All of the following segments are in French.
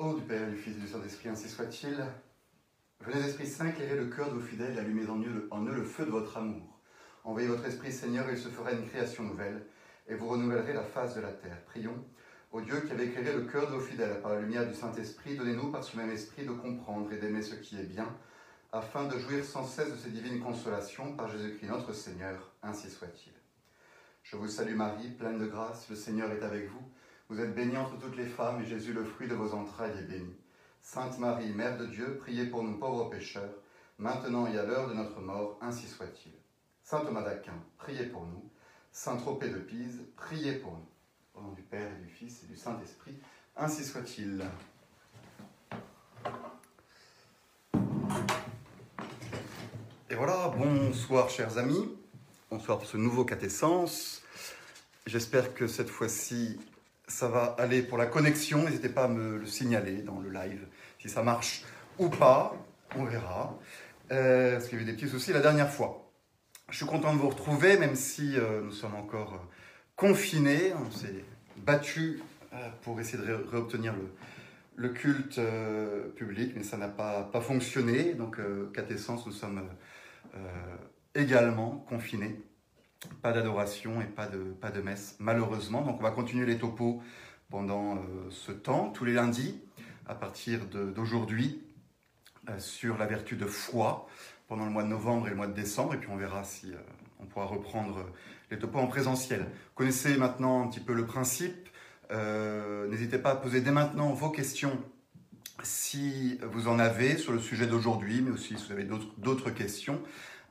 Nom du Père, du Fils et du Saint-Esprit, ainsi soit-il. Venez, Esprit Saint, éclairer le cœur de vos fidèles et allumez en eux, en eux le feu de votre amour. Envoyez votre Esprit, Seigneur, et il se fera une création nouvelle, et vous renouvellerez la face de la terre. Prions. Ô Dieu qui avait éclairé le cœur de vos fidèles par la lumière du Saint-Esprit, donnez-nous par ce même esprit de comprendre et d'aimer ce qui est bien, afin de jouir sans cesse de ces divines consolations par Jésus-Christ notre Seigneur, ainsi soit-il. Je vous salue Marie, pleine de grâce, le Seigneur est avec vous. Vous êtes bénie entre toutes les femmes, et Jésus, le fruit de vos entrailles, est béni. Sainte Marie, Mère de Dieu, priez pour nous pauvres pécheurs, maintenant et à l'heure de notre mort, ainsi soit-il. Saint Thomas d'Aquin, priez pour nous. Saint Tropez de Pise, priez pour nous. Au nom du Père et du Fils et du Saint-Esprit, ainsi soit-il. Et voilà, bonsoir chers amis, bonsoir pour ce nouveau catessence. J'espère que cette fois-ci, ça va aller pour la connexion. N'hésitez pas à me le signaler dans le live, si ça marche ou pas, on verra. Euh, parce qu'il y a eu des petits soucis la dernière fois. Je suis content de vous retrouver, même si euh, nous sommes encore euh, confinés. On s'est battu pour essayer de ré réobtenir le, culte public, mais ça n'a pas, pas fonctionné. Donc, euh, Catessence, nous sommes également confinés. Pas d'adoration et pas de, pas messe, malheureusement. Donc, on va continuer les topos pendant euh, ce temps, tous les lundis, à partir d'aujourd'hui, euh, sur la vertu de foi, pendant le mois de novembre et le mois de décembre. Et puis, on verra si euh, on pourra reprendre les topos en présentiel. Connaissez maintenant un petit peu le principe. N'hésitez pas à poser dès maintenant vos questions si vous en avez sur le sujet d'aujourd'hui, mais aussi si vous avez d'autres questions.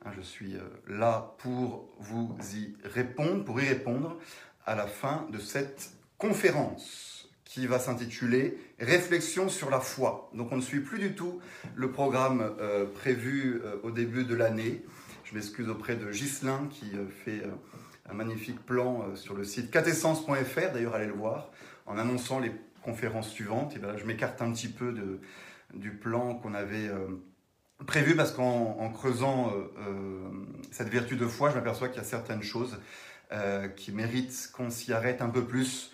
Hein, Je suis euh, là pour vous y répondre, pour y répondre à la fin de cette conférence qui va s'intituler Réflexion sur la foi. Donc on ne suit plus du tout le programme euh, prévu euh, au début de l'année. Je m'excuse auprès de Ghislain qui fait un magnifique plan sur le site catessence.fr, d'ailleurs allez le voir, en annonçant les conférences suivantes. Et ben là, je m'écarte un petit peu du plan qu'on avait prévu parce qu'en en creusant euh, euh, cette vertu de foi, je m'aperçois qu'il y a certaines choses euh, qui méritent qu'on s'y arrête un peu plus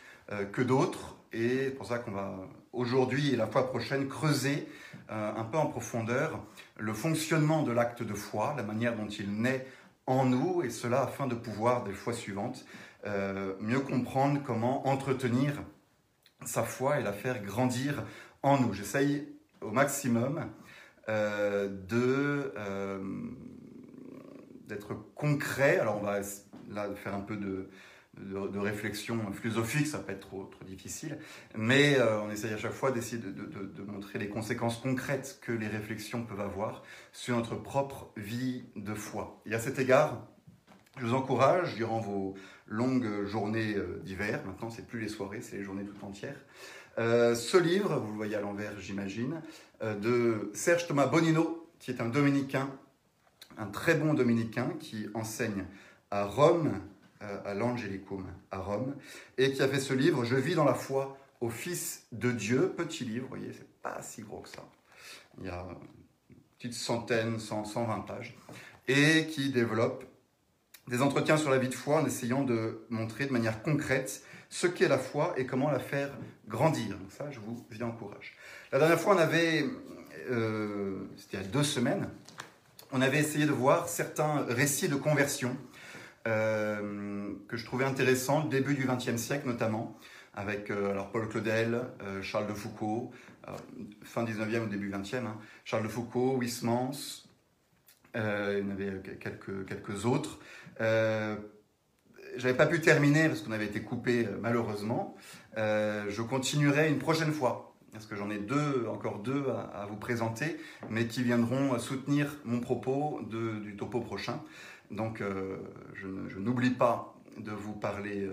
que d'autres. Et c'est pour ça qu'on va aujourd'hui et la fois prochaine creuser un peu en profondeur le fonctionnement de l'acte de foi, la manière dont il naît en nous, et cela afin de pouvoir, des fois suivantes, mieux comprendre comment entretenir sa foi et la faire grandir en nous. J'essaye au maximum de euh, d'être concret. Alors on va là faire un peu de, de, réflexion philosophique, ça peut être trop, trop difficile, mais euh, on essaye à chaque fois d'essayer de, de, montrer les conséquences concrètes que les réflexions peuvent avoir sur notre propre vie de foi. Et à cet égard, je vous encourage, durant vos longues journées euh, d'hiver, maintenant c'est plus les soirées, c'est les journées tout entières, euh, ce livre, vous le voyez à l'envers j'imagine, euh, de Serge Thomas Bonino, qui est un dominicain, un très bon dominicain, qui enseigne à Rome, euh, à l'Angelicum, à Rome, et qui a fait ce livre, Je vis dans la foi au Fils de Dieu, petit livre, vous voyez, c'est pas si gros que ça. Il y a une petite centaine, 100, 120 pages, et qui développe des entretiens sur la vie de foi en essayant de montrer de manière concrète ce qu'est la foi et comment la faire grandir. Ça, je vous y encourage. La dernière fois, on avait, euh, c'était il y a deux semaines, on avait essayé de voir certains récits de conversion euh, que je trouvais intéressants, début du XXe siècle notamment, avec euh, alors Paul Claudel, Charles de Foucault, fin 19e au début 20e, hein, Charles de Foucault, Huysmans, il y en avait quelques autres. J'avais pas pu terminer parce qu'on avait été coupé euh, malheureusement. Euh, je continuerai une prochaine fois parce que j'en ai deux, encore deux à, vous présenter, mais qui viendront soutenir mon propos du topo prochain. Donc euh, je, n'oublie pas de vous parler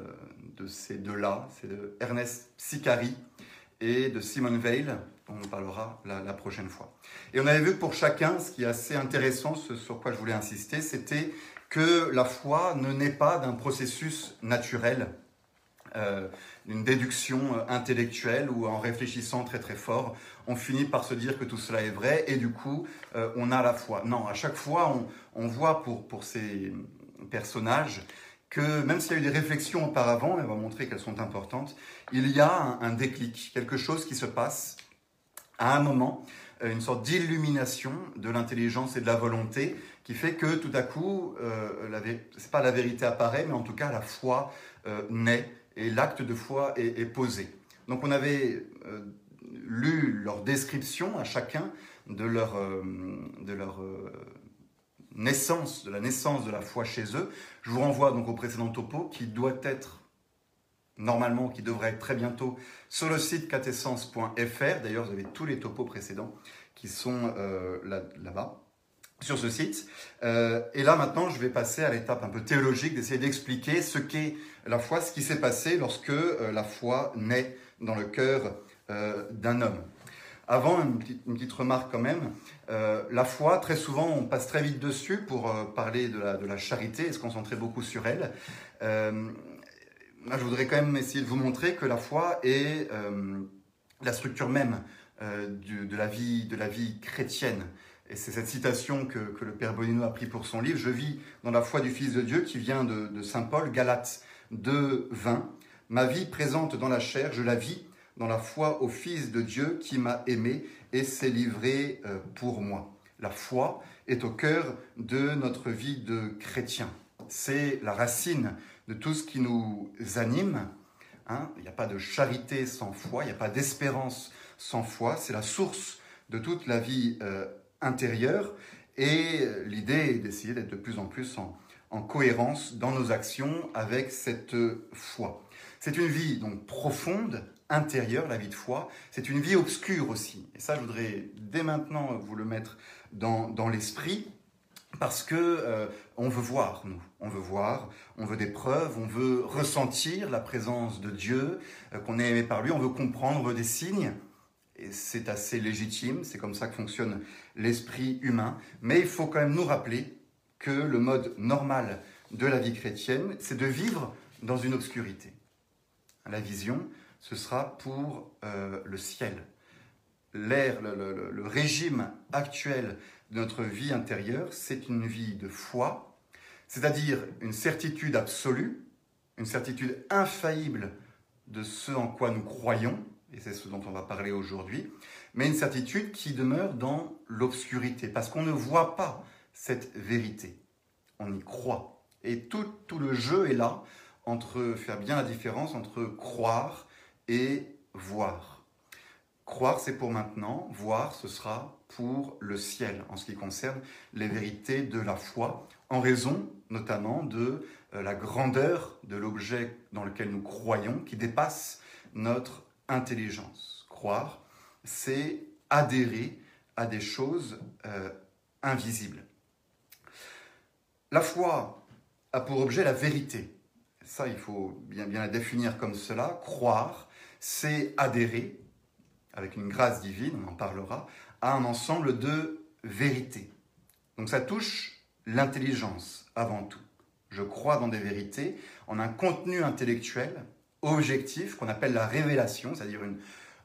de ces deux-là, c'est de Ernest Sicari et de Simone dont on parlera la, la, prochaine fois. Et on avait vu que pour chacun, ce qui est assez intéressant, ce sur quoi je voulais insister, c'était que la foi ne naît pas d'un processus naturel, euh, d'une déduction intellectuelle où en réfléchissant très très fort, on finit par se dire que tout cela est vrai et du coup euh, on a la foi. Non, à chaque fois on, on voit pour, pour ces personnages que même s'il y a eu des réflexions auparavant, et on va montrer qu'elles sont importantes, il y a un, un, déclic, quelque chose qui se passe à un moment une sorte d'illumination de l'intelligence et de la volonté qui fait que tout à coup, euh, c'est pas la vérité apparaît, mais en tout cas la foi naît et l'acte de foi est, posé. Donc on avait lu leur description à chacun de leur, de leur naissance, de la naissance de la foi chez eux. Je vous renvoie donc au précédent topo qui doit être normalement, qui devrait être très bientôt sur le site catessence.fr. D'ailleurs, vous avez tous les topos précédents qui sont euh, là-bas, sur ce site. Euh, et là, maintenant, je vais passer à l'étape un peu théologique, d'essayer d'expliquer ce qu'est la foi, ce qui s'est passé lorsque euh, la foi naît dans le cœur d'un homme. Avant, une petite, remarque quand même. la foi, très souvent, on passe très vite dessus pour parler de la, charité et se concentrer beaucoup sur elle je voudrais quand même essayer de vous montrer que la foi est euh, la structure même euh, de, la vie, de la vie chrétienne. Et c'est cette citation que, le Père Bonino a pris pour son livre. Je vis dans la foi du Fils de Dieu qui vient de, Saint Paul, Galates 2, 20. Ma vie présente dans la chair, je la vis dans la foi au Fils de Dieu qui m'a aimé et s'est livré euh, pour moi. La foi est au cœur de notre vie de chrétien. C'est la racine de tout ce qui nous anime. Hein. Il n'y a pas de charité sans foi, il n'y a pas d'espérance sans foi. C'est la source de toute la vie euh, intérieure. Et l'idée est d'essayer d'être de plus en plus en, cohérence dans nos actions avec cette foi. C'est une vie donc profonde, intérieure, la vie de foi. C'est une vie obscure aussi. Et ça, je voudrais dès maintenant vous le mettre dans, dans l'esprit parce que euh, on veut voir, nous, on veut voir, on veut des preuves, on veut ressentir la présence de Dieu, euh, qu'on est aimé par lui, on veut comprendre, on veut des signes, c'est assez légitime, c'est comme ça que fonctionne l'esprit humain, mais il faut quand même nous rappeler que le mode normal de la vie chrétienne, c'est de vivre dans une obscurité. La vision, ce sera pour euh, le ciel. L'air, le régime actuel notre vie intérieure, c'est une vie de foi, c'est-à-dire une certitude absolue, une certitude infaillible de ce en quoi nous croyons, et c'est ce dont on va parler aujourd'hui, mais une certitude qui demeure dans l'obscurité, parce qu'on ne voit pas cette vérité, on y croit. Et tout, tout le jeu est là entre faire bien la différence entre croire et voir. Croire, c'est pour maintenant, voir, ce sera pour le ciel en ce qui concerne les vérités de la foi, en raison notamment de euh, la grandeur de l'objet dans lequel nous croyons qui dépasse notre intelligence. Croire, c'est adhérer à des choses euh, invisibles. La foi a pour objet la vérité. Ça, il faut bien, bien la définir comme cela. Croire, c'est adhérer, avec une grâce divine, on en parlera, à un ensemble de vérités. Donc ça touche l'intelligence avant tout. Je crois dans des vérités, en un contenu intellectuel objectif qu'on appelle la révélation, c'est-à-dire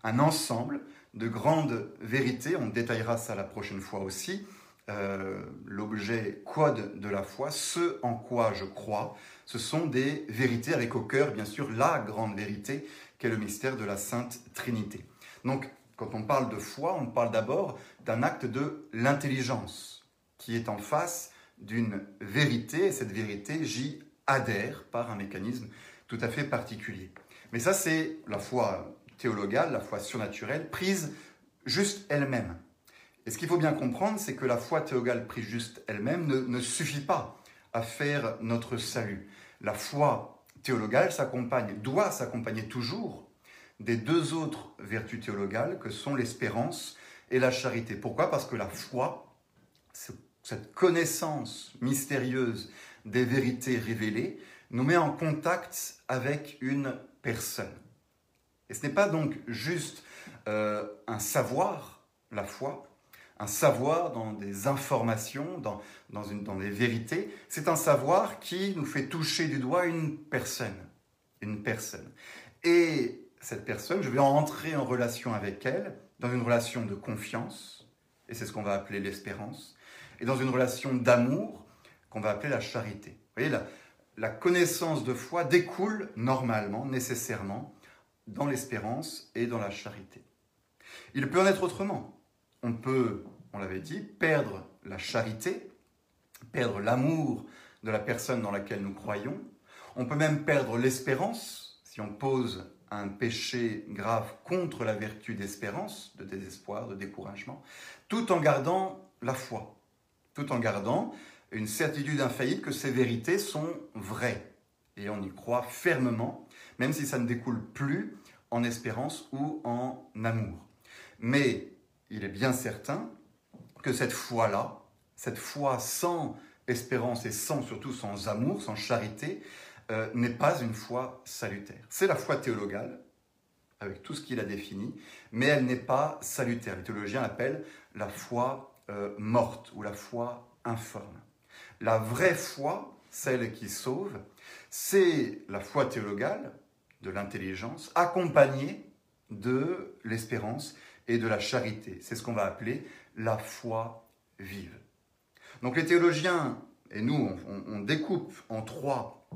un ensemble de grandes vérités. On détaillera ça la prochaine fois aussi. Euh, l'objet code de la foi, ce en quoi je crois, ce sont des vérités avec au cœur, bien sûr, la grande vérité qu'est le mystère de la Sainte Trinité. Donc, quand on parle de foi, on parle d'abord d'un acte de l'intelligence qui est en face d'une vérité, et cette vérité, j'y adhère par un mécanisme tout à fait particulier. Mais ça, c'est la foi théologale, la foi surnaturelle, prise juste elle-même. Et ce qu'il faut bien comprendre, c'est que la foi théologale prise juste elle-même ne, ne, suffit pas à faire notre salut. La foi théologale s'accompagne, doit s'accompagner toujours des deux autres vertus théologales que sont l'espérance et la charité. Pourquoi? Parce que la foi, cette connaissance mystérieuse des vérités révélées, nous met en contact avec une personne. Et ce n'est pas donc juste euh, un savoir, la foi, un savoir dans des informations, dans, dans, une, dans des vérités, c'est un savoir qui nous fait toucher du doigt une personne. Une personne. Et cette personne, je vais entrer en relation avec elle, dans une relation de confiance, et c'est ce qu'on va appeler l'espérance, et dans une relation d'amour qu'on va appeler la charité. Vous voyez, la, la connaissance de foi découle normalement, nécessairement, dans l'espérance et dans la charité. Il peut en être autrement. On peut, on l'avait dit, perdre la charité, perdre l'amour de la personne dans laquelle nous croyons. On peut même perdre l'espérance si on pose un péché grave contre la vertu d'espérance, de désespoir, de découragement, tout en gardant la foi, tout en gardant une certitude infaillible que ces vérités sont vraies. Et on y croit fermement, même si ça ne découle plus en espérance ou en amour. Mais il est bien certain que cette foi-là, cette foi sans espérance et sans surtout sans amour, sans charité, euh, n'est pas une foi salutaire. C'est la foi théologale, avec tout ce qu'il a défini, mais elle n'est pas salutaire. Les théologiens l'appellent la foi euh, morte ou la foi informe. La vraie foi, celle qui sauve, c'est la foi théologale, de l'intelligence, accompagnée de l'espérance et de la charité. C'est ce qu'on va appeler la foi vive. Donc les théologiens, et nous, on, découpe en trois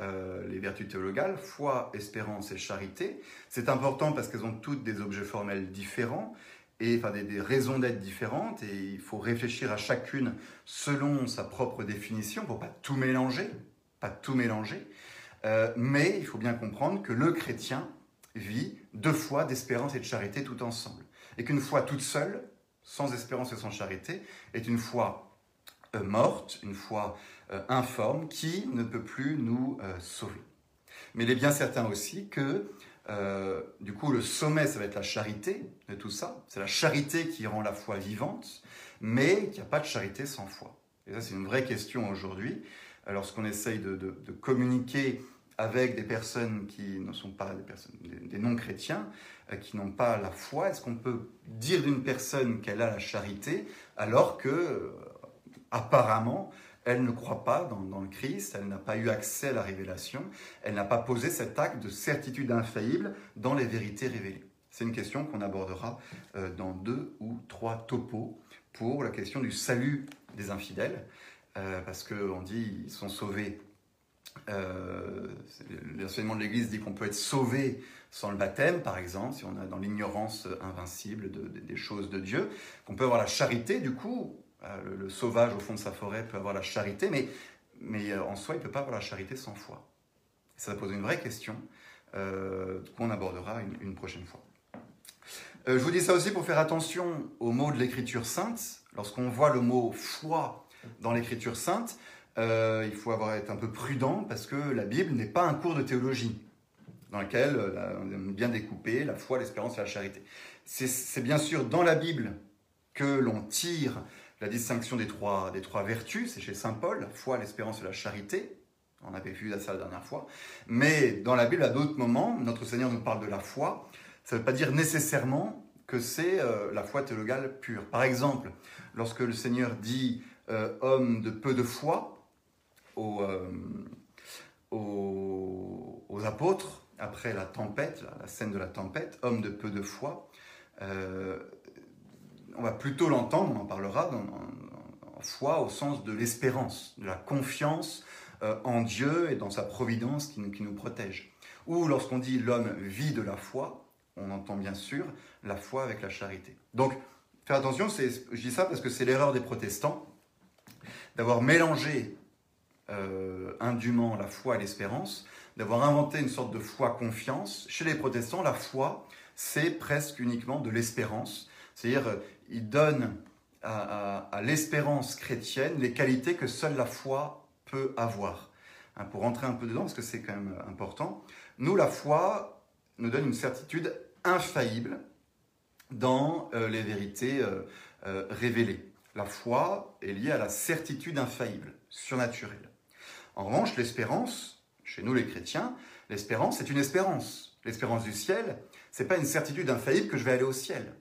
euh, les vertus théologales, foi, espérance et charité. C'est important parce qu'elles ont toutes des objets formels différents et enfin, des, raisons d'être différentes et il faut réfléchir à chacune selon sa propre définition pour pas tout mélanger, pas tout mélanger. Euh, mais il faut bien comprendre que le chrétien vit deux fois d'espérance et de charité tout ensemble. Et qu'une foi toute seule, sans espérance et sans charité, est une foi euh, morte, une foi euh, informe, qui ne peut plus nous sauver. Mais il est bien certain aussi que, du coup, le sommet, ça va être la charité de tout ça. C'est la charité qui rend la foi vivante, mais qu'il n'y a pas de charité sans foi. Et ça, c'est une vraie question aujourd'hui lorsqu'on essaye de, communiquer avec des personnes qui ne sont pas des personnes, des, non-chrétiens, euh, qui n'ont pas la foi, est-ce qu'on peut dire d'une personne qu'elle a la charité alors que, euh, apparemment, elle ne croit pas dans, le Christ, elle n'a pas eu accès à la révélation, elle n'a pas posé cet acte de certitude infaillible dans les vérités révélées C'est une question qu'on abordera euh, dans deux ou trois topos pour la question du salut des infidèles. Euh, parce qu'on dit ils sont sauvés. Euh, L'enseignement de l'Église dit qu'on peut être sauvé sans le baptême, par exemple, si on est dans l'ignorance invincible des choses de Dieu, qu'on peut avoir la charité, du coup, euh, le, sauvage au fond de sa forêt peut avoir la charité, mais, mais euh, en soi, il ne peut pas avoir la charité sans foi. Ça pose une vraie question qu'on abordera une, prochaine fois. je vous dis ça aussi pour faire attention aux mots de l'Écriture sainte. Lorsqu'on voit le mot foi dans l'écriture sainte, euh, il faut avoir être un peu prudent parce que la Bible n'est pas un cours de théologie dans lequel euh, on aime bien découper la foi, l'espérance et la charité. C'est bien sûr dans la Bible que l'on tire la distinction des trois, vertus, c'est chez Saint Paul, foi, l'espérance et la charité. On avait vu ça la dernière fois. Mais dans la Bible, à d'autres moments, notre Seigneur nous parle de la foi. Ça ne veut pas dire nécessairement que c'est euh, la foi théologale pure. Par exemple, lorsque le Seigneur dit euh, homme de peu de foi euh, aux, aux, apôtres après la tempête, la, scène de la tempête, homme de peu de foi. Euh, on va plutôt l'entendre, on en parlera, en, foi au sens de l'espérance, de la confiance en Dieu et dans sa providence qui nous, qui nous protège. Ou lorsqu'on dit l'homme vit de la foi, on entend bien sûr la foi avec la charité. Donc, faire attention, je dis ça parce que c'est l'erreur des protestants d'avoir mélangé euh, indûment la foi et l'espérance, d'avoir inventé une sorte de foi-confiance. Chez les protestants, la foi, c'est presque uniquement de l'espérance. C'est-à-dire, euh, ils donnent à, l'espérance chrétienne les qualités que seule la foi peut avoir. Hein, pour rentrer un peu dedans, parce que c'est quand même important, nous, la foi nous donne une certitude infaillible dans euh, les vérités révélées. La foi est liée à la certitude infaillible, surnaturelle. En revanche, l'espérance, chez nous les chrétiens, l'espérance, c'est une espérance. L'espérance du ciel, c'est pas une certitude infaillible que je vais aller au ciel.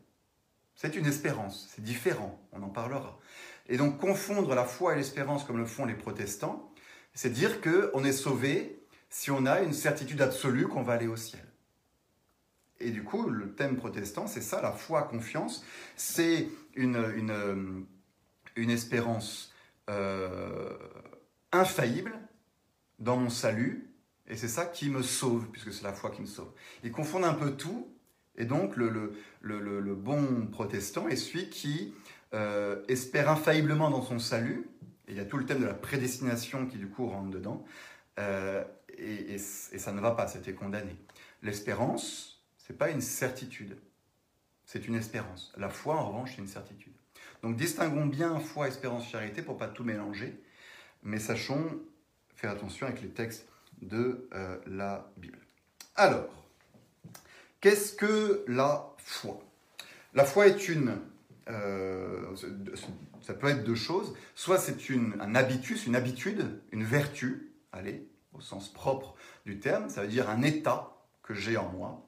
C'est une espérance, c'est différent, on en parlera. Et donc confondre la foi et l'espérance comme le font les protestants, c'est dire qu'on est sauvé si on a une certitude absolue qu'on va aller au ciel. Et du coup, le thème protestant, c'est ça, la foi, confiance, c'est une, une espérance euh, infaillible dans mon salut, et c'est ça qui me sauve, puisque c'est la foi qui me sauve. Ils confondent un peu tout, Et donc le, bon protestant est celui qui euh, espère infailliblement dans son salut, il y a tout le thème de la prédestination qui du coup rentre dedans, euh, et, ça ne va pas, c'était condamné. L'espérance, c'est pas une certitude, c'est une espérance. La foi, en revanche, c'est une certitude. Donc distinguons bien foi, espérance, charité pour pas tout mélanger, mais sachons faire attention avec les textes de euh, la Bible. Alors, qu'est-ce que la foi? La foi est une... Euh, ça peut être deux choses. Soit c'est un habitus, une habitude, une vertu, allez, au sens propre du terme, ça veut dire un état que j'ai en moi,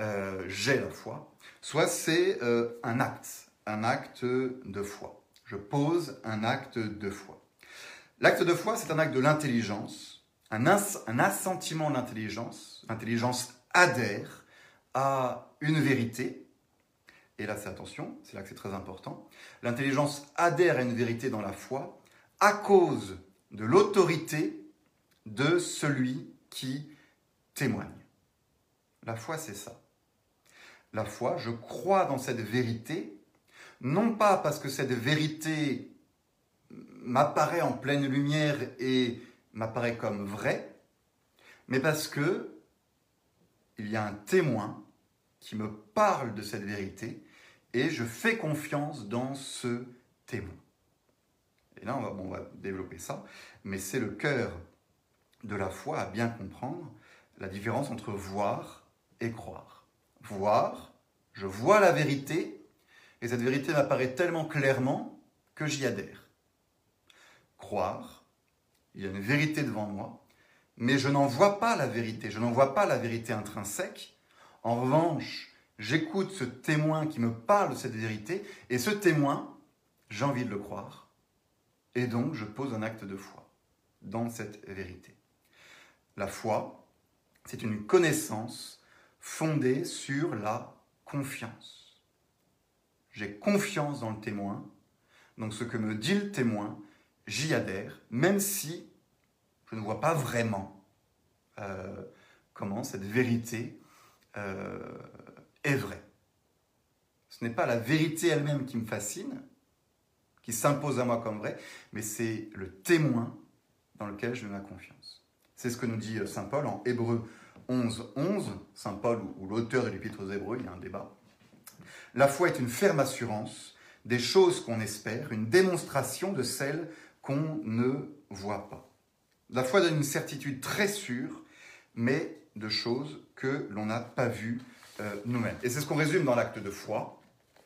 euh, j'ai la foi. Soit c'est un acte, un acte de foi. Je pose un acte de foi. L'acte de foi, c'est un acte de l'intelligence, un, un, assentiment de l'intelligence. L'intelligence adhère à une vérité. Et là, c'est attention, c'est là que c'est très important. L'intelligence adhère à une vérité dans la foi à cause de l'autorité de celui qui témoigne. La foi, c'est ça. La foi, je crois dans cette vérité non pas parce que cette vérité m'apparaît en pleine lumière et m'apparaît comme vraie, mais parce que il y a un témoin qui me parle de cette vérité et je fais confiance dans ce témoin. Et là, on va, on va développer ça, mais c'est le cœur de la foi à bien comprendre la différence entre voir et croire. Voir, je vois la vérité et cette vérité m'apparaît tellement clairement que j'y adhère. Croire, il y a une vérité devant moi, mais je n'en vois pas la vérité, je n'en vois pas la vérité intrinsèque. En revanche, j'écoute ce témoin qui me parle de cette vérité, et ce témoin, j'ai envie de le croire, et donc je pose un acte de foi dans cette vérité. La foi, c'est une connaissance fondée sur la confiance. J'ai confiance dans le témoin. Donc ce que me dit le témoin, j'y adhère, même si je ne vois pas vraiment euh, comment cette vérité euh, est vraie. Ce n'est pas la vérité elle-même qui me fascine, qui s'impose à moi comme vraie, mais c'est le témoin dans lequel je mets ma confiance. C'est ce que nous dit euh, Saint Paul en Hébreu 11, 11. Saint Paul, ou l'auteur de l'Épître aux Hébreux, il y a un débat. La foi est une ferme assurance des choses qu'on espère, une démonstration de celles qu'on ne voit pas. La foi donne une certitude très sûre, mais de choses que l'on n'a pas vues euh, nous-mêmes. Et c'est ce qu'on résume dans l'acte de foi,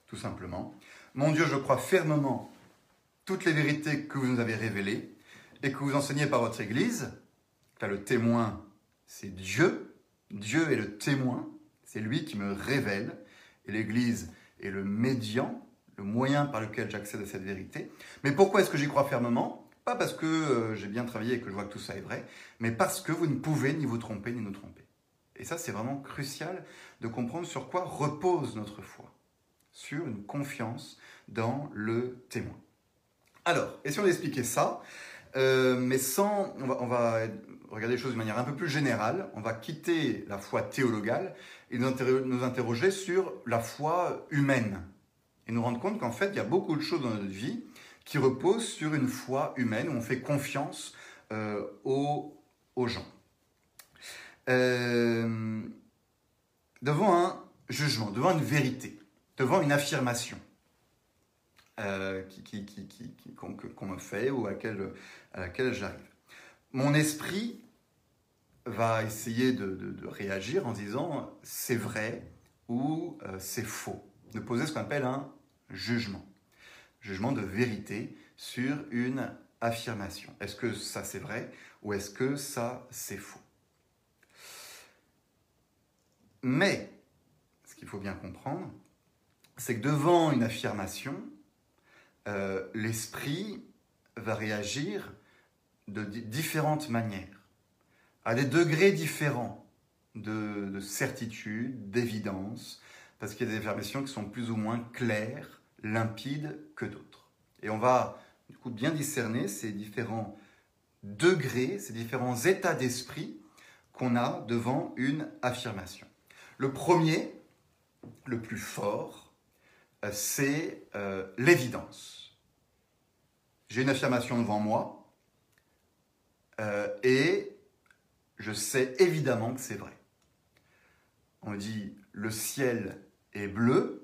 tout simplement. Mon Dieu, je crois fermement toutes les vérités que vous nous avez révélées et que vous enseignez par votre Église. Là, le témoin, c'est Dieu. Dieu est le témoin, c'est lui qui me révèle. Et l'Église est le médian, le moyen par lequel j'accède à cette vérité. Mais pourquoi est-ce que j'y crois fermement? Pas parce que euh, j'ai bien travaillé et que je vois que tout ça est vrai, mais parce que vous ne pouvez ni vous tromper ni nous tromper. Et ça, c'est vraiment crucial de comprendre sur quoi repose notre foi. Sur une confiance dans le témoin. Alors, et si on expliquait ça, euh, mais sans, on va, on va, regarder les choses de manière un peu plus générale, on va quitter la foi théologale et nous interroger sur la foi humaine. Et nous rendre compte qu'en fait, il y a beaucoup de choses dans notre vie qui reposent sur une foi humaine, où on fait confiance euh, aux, gens. Euh, devant un jugement, devant une vérité, devant une affirmation euh, qu'on me fait ou à laquelle j'arrive. Mon esprit va essayer de, réagir en disant c'est vrai ou c'est faux. De poser ce qu'on appelle un jugement. Jugement de vérité sur une affirmation. Est-ce que ça c'est vrai ou est-ce que ça c'est faux? Mais, ce qu'il faut bien comprendre, c'est que devant une affirmation, euh, l'esprit va réagir de différentes manières à des degrés différents de, certitude, d'évidence, parce qu'il y a des affirmations qui sont plus ou moins claires, limpides que d'autres. Et on va du coup bien discerner ces différents degrés, ces différents états d'esprit qu'on a devant une affirmation. Le premier, le plus fort, euh, c'est euh, l'évidence. J'ai une affirmation devant moi euh, et je sais évidemment que c'est vrai. On dit le ciel est bleu.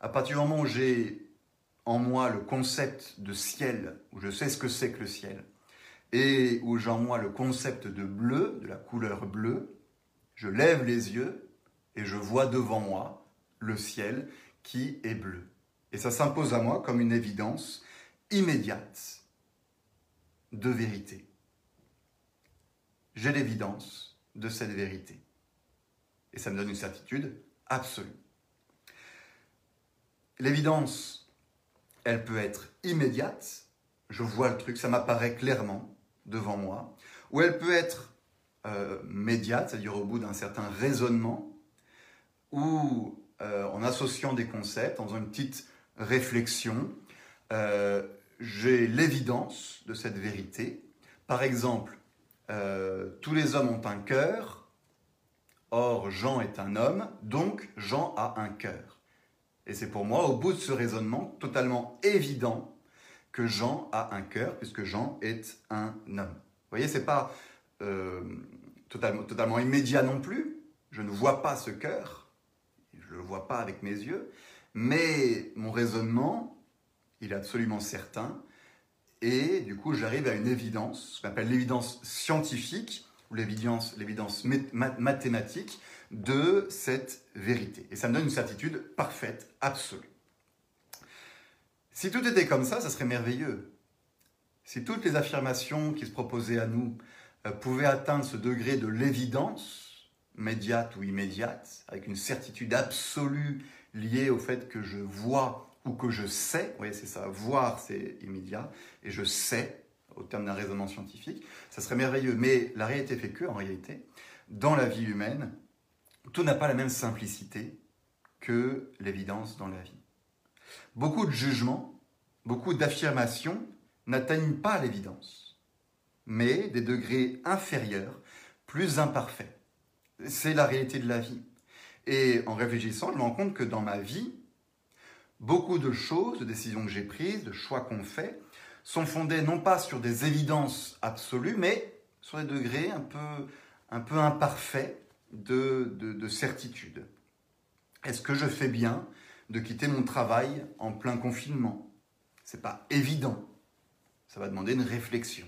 À partir du moment où j'ai en moi le concept de ciel, où je sais ce que c'est que le ciel, et où j'ai en moi le concept de bleu, de la couleur bleue, je lève les yeux et je vois devant moi le ciel qui est bleu. Et ça s'impose à moi comme une évidence immédiate de vérité. J'ai l'évidence de cette vérité. Et ça me donne une certitude absolue. L'évidence, elle peut être immédiate, je vois le truc, ça m'apparaît clairement devant moi, ou elle peut être euh, médiate, c'est-à-dire au bout d'un certain raisonnement, ou euh, en associant des concepts, en faisant une petite réflexion, euh, j'ai l'évidence de cette vérité. Par exemple, tous les hommes ont un cœur, or Jean est un homme, donc Jean a un cœur. Et c'est pour moi, au bout de ce raisonnement, totalement évident que Jean a un cœur, puisque Jean est un homme. Vous voyez, c'est pas euh, totalement, totalement immédiat non plus. Je ne vois pas ce cœur, je ne le vois pas avec mes yeux, mais mon raisonnement, il est absolument certain, et du coup j'arrive à une évidence, ce qu'on appelle l'évidence scientifique, ou l'évidence, mathématique de cette vérité. Et ça me donne une certitude parfaite, absolue. Si tout était comme ça, ça serait merveilleux. Si toutes les affirmations qui se proposaient à nous euh, pouvaient atteindre ce degré de l'évidence, médiate ou immédiate, avec une certitude absolue liée au fait que je vois ou que je sais, vous voyez, c'est ça, voir c'est immédiat, et je sais, au terme d'un raisonnement scientifique, ça serait merveilleux. Mais la réalité fait que, en réalité, dans la vie humaine, tout n'a pas la même simplicité que l'évidence dans la vie. Beaucoup de jugements, beaucoup d'affirmations n'atteignent pas l'évidence, mais des degrés inférieurs, plus imparfaits. C'est la réalité de la vie. Et en réfléchissant, je me rends compte que dans ma vie, beaucoup de choses, de décisions que j'ai prises, de choix qu'on fait, sont fondées non pas sur des évidences absolues, mais sur des degrés un peu, un peu imparfaits de, de certitude. Est-ce que je fais bien de quitter mon travail en plein confinement? C'est pas évident. Ça va demander une réflexion.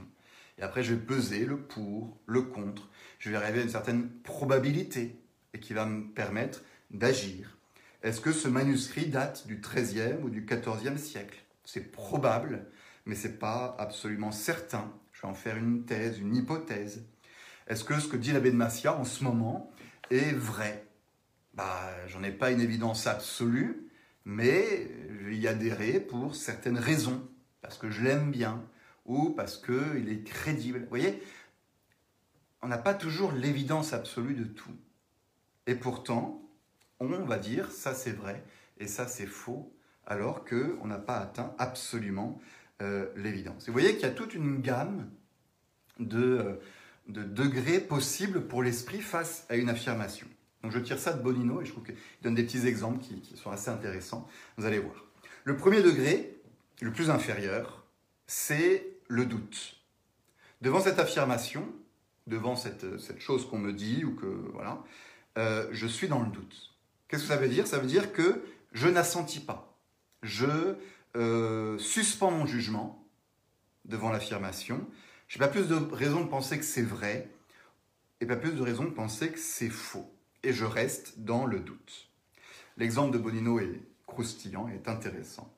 Et après, je vais peser le pour, le contre. Je vais arriver à une certaine probabilité et qui va me permettre d'agir. Est-ce que ce manuscrit date du XIIIe ou du XIVe siècle? C'est probable, mais ce n'est pas absolument certain. Je vais en faire une thèse, une hypothèse. Est-ce que ce que dit l'abbé de Massia en ce moment est vrai bah, J'en ai pas une évidence absolue, mais je vais y adhérer pour certaines raisons, parce que je l'aime bien, ou parce qu'il est crédible. Vous voyez, on n'a pas toujours l'évidence absolue de tout. Et pourtant, on va dire ça c'est vrai et ça c'est faux, alors qu'on n'a pas atteint absolument euh, l'évidence. Vous voyez qu'il y a toute une gamme de, euh, de degrés possibles pour l'esprit face à une affirmation. Donc je tire ça de Bonino et je trouve qu'il donne des petits exemples qui, sont assez intéressants. Vous allez voir. Le premier degré, le plus inférieur, c'est le doute. Devant cette affirmation, devant cette, cette chose qu'on me dit, ou que voilà, euh, je suis dans le doute. Qu'est-ce que ça veut dire? Ça veut dire que je n'assentis pas. Je euh, suspends mon jugement devant l'affirmation. Je n'ai pas plus de raison de penser que c'est vrai et pas plus de raison de penser que c'est faux. Et je reste dans le doute. L'exemple de Bonino est croustillant et est intéressant.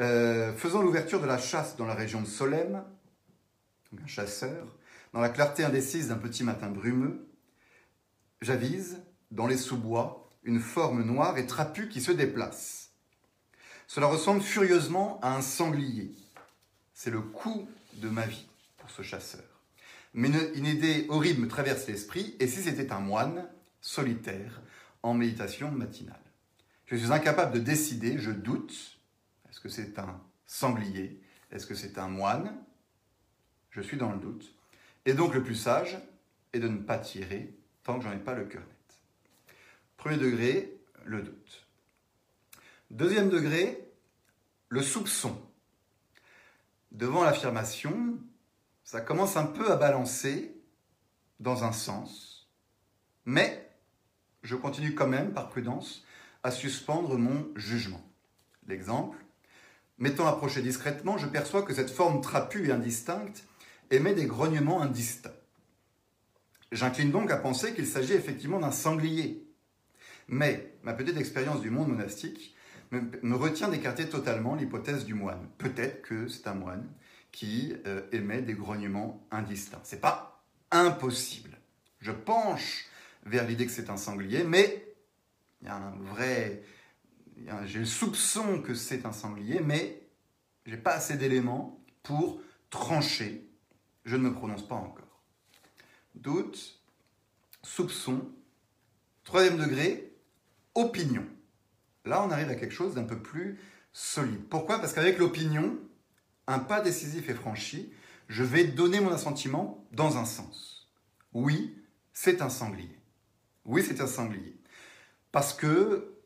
Euh, faisant l'ouverture de la chasse dans la région de Solem, un chasseur, dans la clarté indécise d'un petit matin brumeux, j'avise, dans les sous-bois, une forme noire et trapue qui se déplace. Cela ressemble furieusement à un sanglier. C'est le coup de ma vie pour ce chasseur. Mais une, idée horrible me traverse l'esprit, et si c'était un moine, solitaire, en méditation matinale? Je suis incapable de décider, je doute, est-ce que c'est un sanglier? Est-ce que c'est un moine? Je suis dans le doute. Et donc le plus sage est de ne pas tirer tant que j'en ai pas le cœur net. Premier degré, le doute. Deuxième degré, le soupçon. Devant l'affirmation, ça commence un peu à balancer dans un sens, mais je continue quand même, par prudence, à suspendre mon jugement. L'exemple, m'étant approché discrètement, je perçois que cette forme trapue et indistincte émet des grognements indistincts. J'incline donc à penser qu'il s'agit effectivement d'un sanglier. Mais ma petite expérience du monde monastique me, retient d'écarter totalement l'hypothèse du moine. Peut-être que c'est un moine qui euh, émet des grognements indistincts. C'est pas impossible. Je penche vers l'idée que c'est un sanglier, mais il y a un vrai. J'ai le soupçon que c'est un sanglier, mais j'ai pas assez d'éléments pour trancher. Je ne me prononce pas encore. Doute, soupçon, troisième degré, opinion. Là, on arrive à quelque chose d'un peu plus solide. Pourquoi? Parce qu'avec l'opinion, un pas décisif est franchi. Je vais donner mon assentiment dans un sens. Oui, c'est un sanglier. Oui, c'est un sanglier. Parce que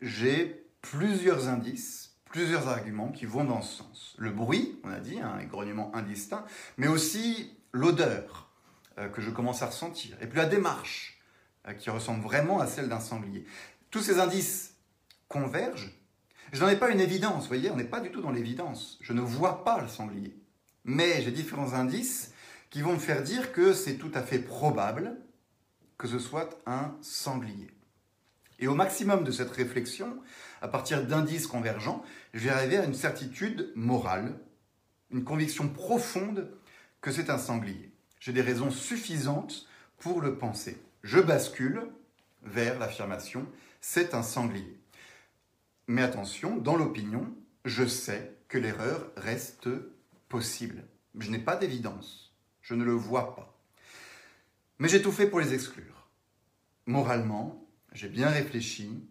j'ai plusieurs indices, plusieurs arguments qui vont dans ce sens. Le bruit, on a dit, un grognement indistinct, mais aussi l'odeur euh, que je commence à ressentir. Et puis la démarche, euh, qui ressemble vraiment à celle d'un sanglier. Tous ces indices convergent. Je n'en ai pas une évidence, vous voyez, on n'est pas du tout dans l'évidence. Je ne vois pas le sanglier. Mais j'ai différents indices qui vont me faire dire que c'est tout à fait probable que ce soit un sanglier. Et au maximum de cette réflexion, à partir d'indices convergents, je vais arriver à une certitude morale, une conviction profonde que c'est un sanglier. J'ai des raisons suffisantes pour le penser. Je bascule vers l'affirmation c'est un sanglier. Mais attention, dans l'opinion, je sais que l'erreur reste possible. Je n'ai pas d'évidence. Je ne le vois pas. Mais j'ai tout fait pour les exclure. Moralement, j'ai bien réfléchi.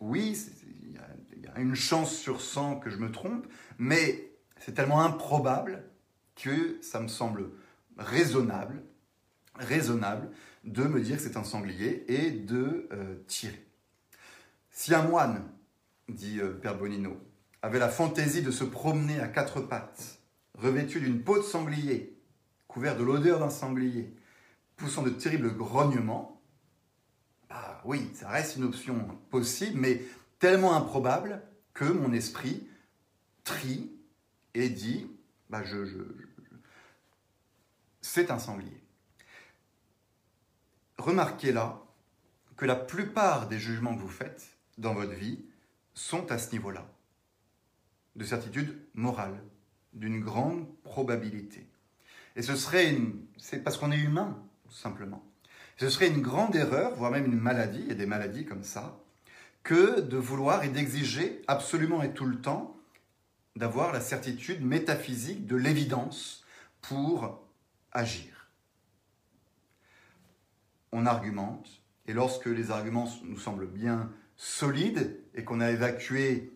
Oui, il y, a une chance sur 100 que je me trompe, mais c'est tellement improbable que ça me semble raisonnable, raisonnable de me dire que c'est un sanglier et de euh, tirer. Si un moine, dit euh, Père Bonino, avait la fantaisie de se promener à quatre pattes, revêtu d'une peau de sanglier, couvert de l'odeur d'un sanglier, poussant de terribles grognements, bah oui, ça reste une option possible, mais tellement improbable que mon esprit trie et dit, bah je, c'est un sanglier. Remarquez là que la plupart des jugements que vous faites dans votre vie sont à ce niveau-là, de certitude morale, d'une grande probabilité. Et ce serait, c'est parce qu'on est humain, simplement. Ce serait une grande erreur, voire même une maladie, il y a des maladies comme ça, que de vouloir et d'exiger absolument et tout le temps d'avoir la certitude métaphysique de l'évidence pour agir. On argumente, et lorsque les arguments nous semblent bien solides et qu'on a évacué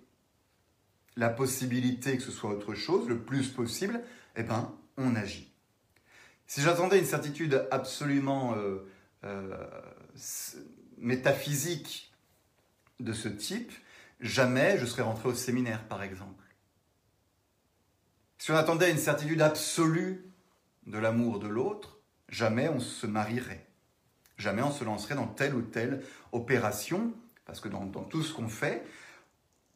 la possibilité que ce soit autre chose le plus possible, eh ben, on agit. Si j'attendais une certitude absolument euh, euh, métaphysique de ce type, jamais je serais rentré au séminaire, par exemple. Si on attendait une certitude absolue de l'amour de l'autre, jamais on se marierait. Jamais on se lancerait dans telle ou telle opération, parce que dans, tout ce qu'on fait,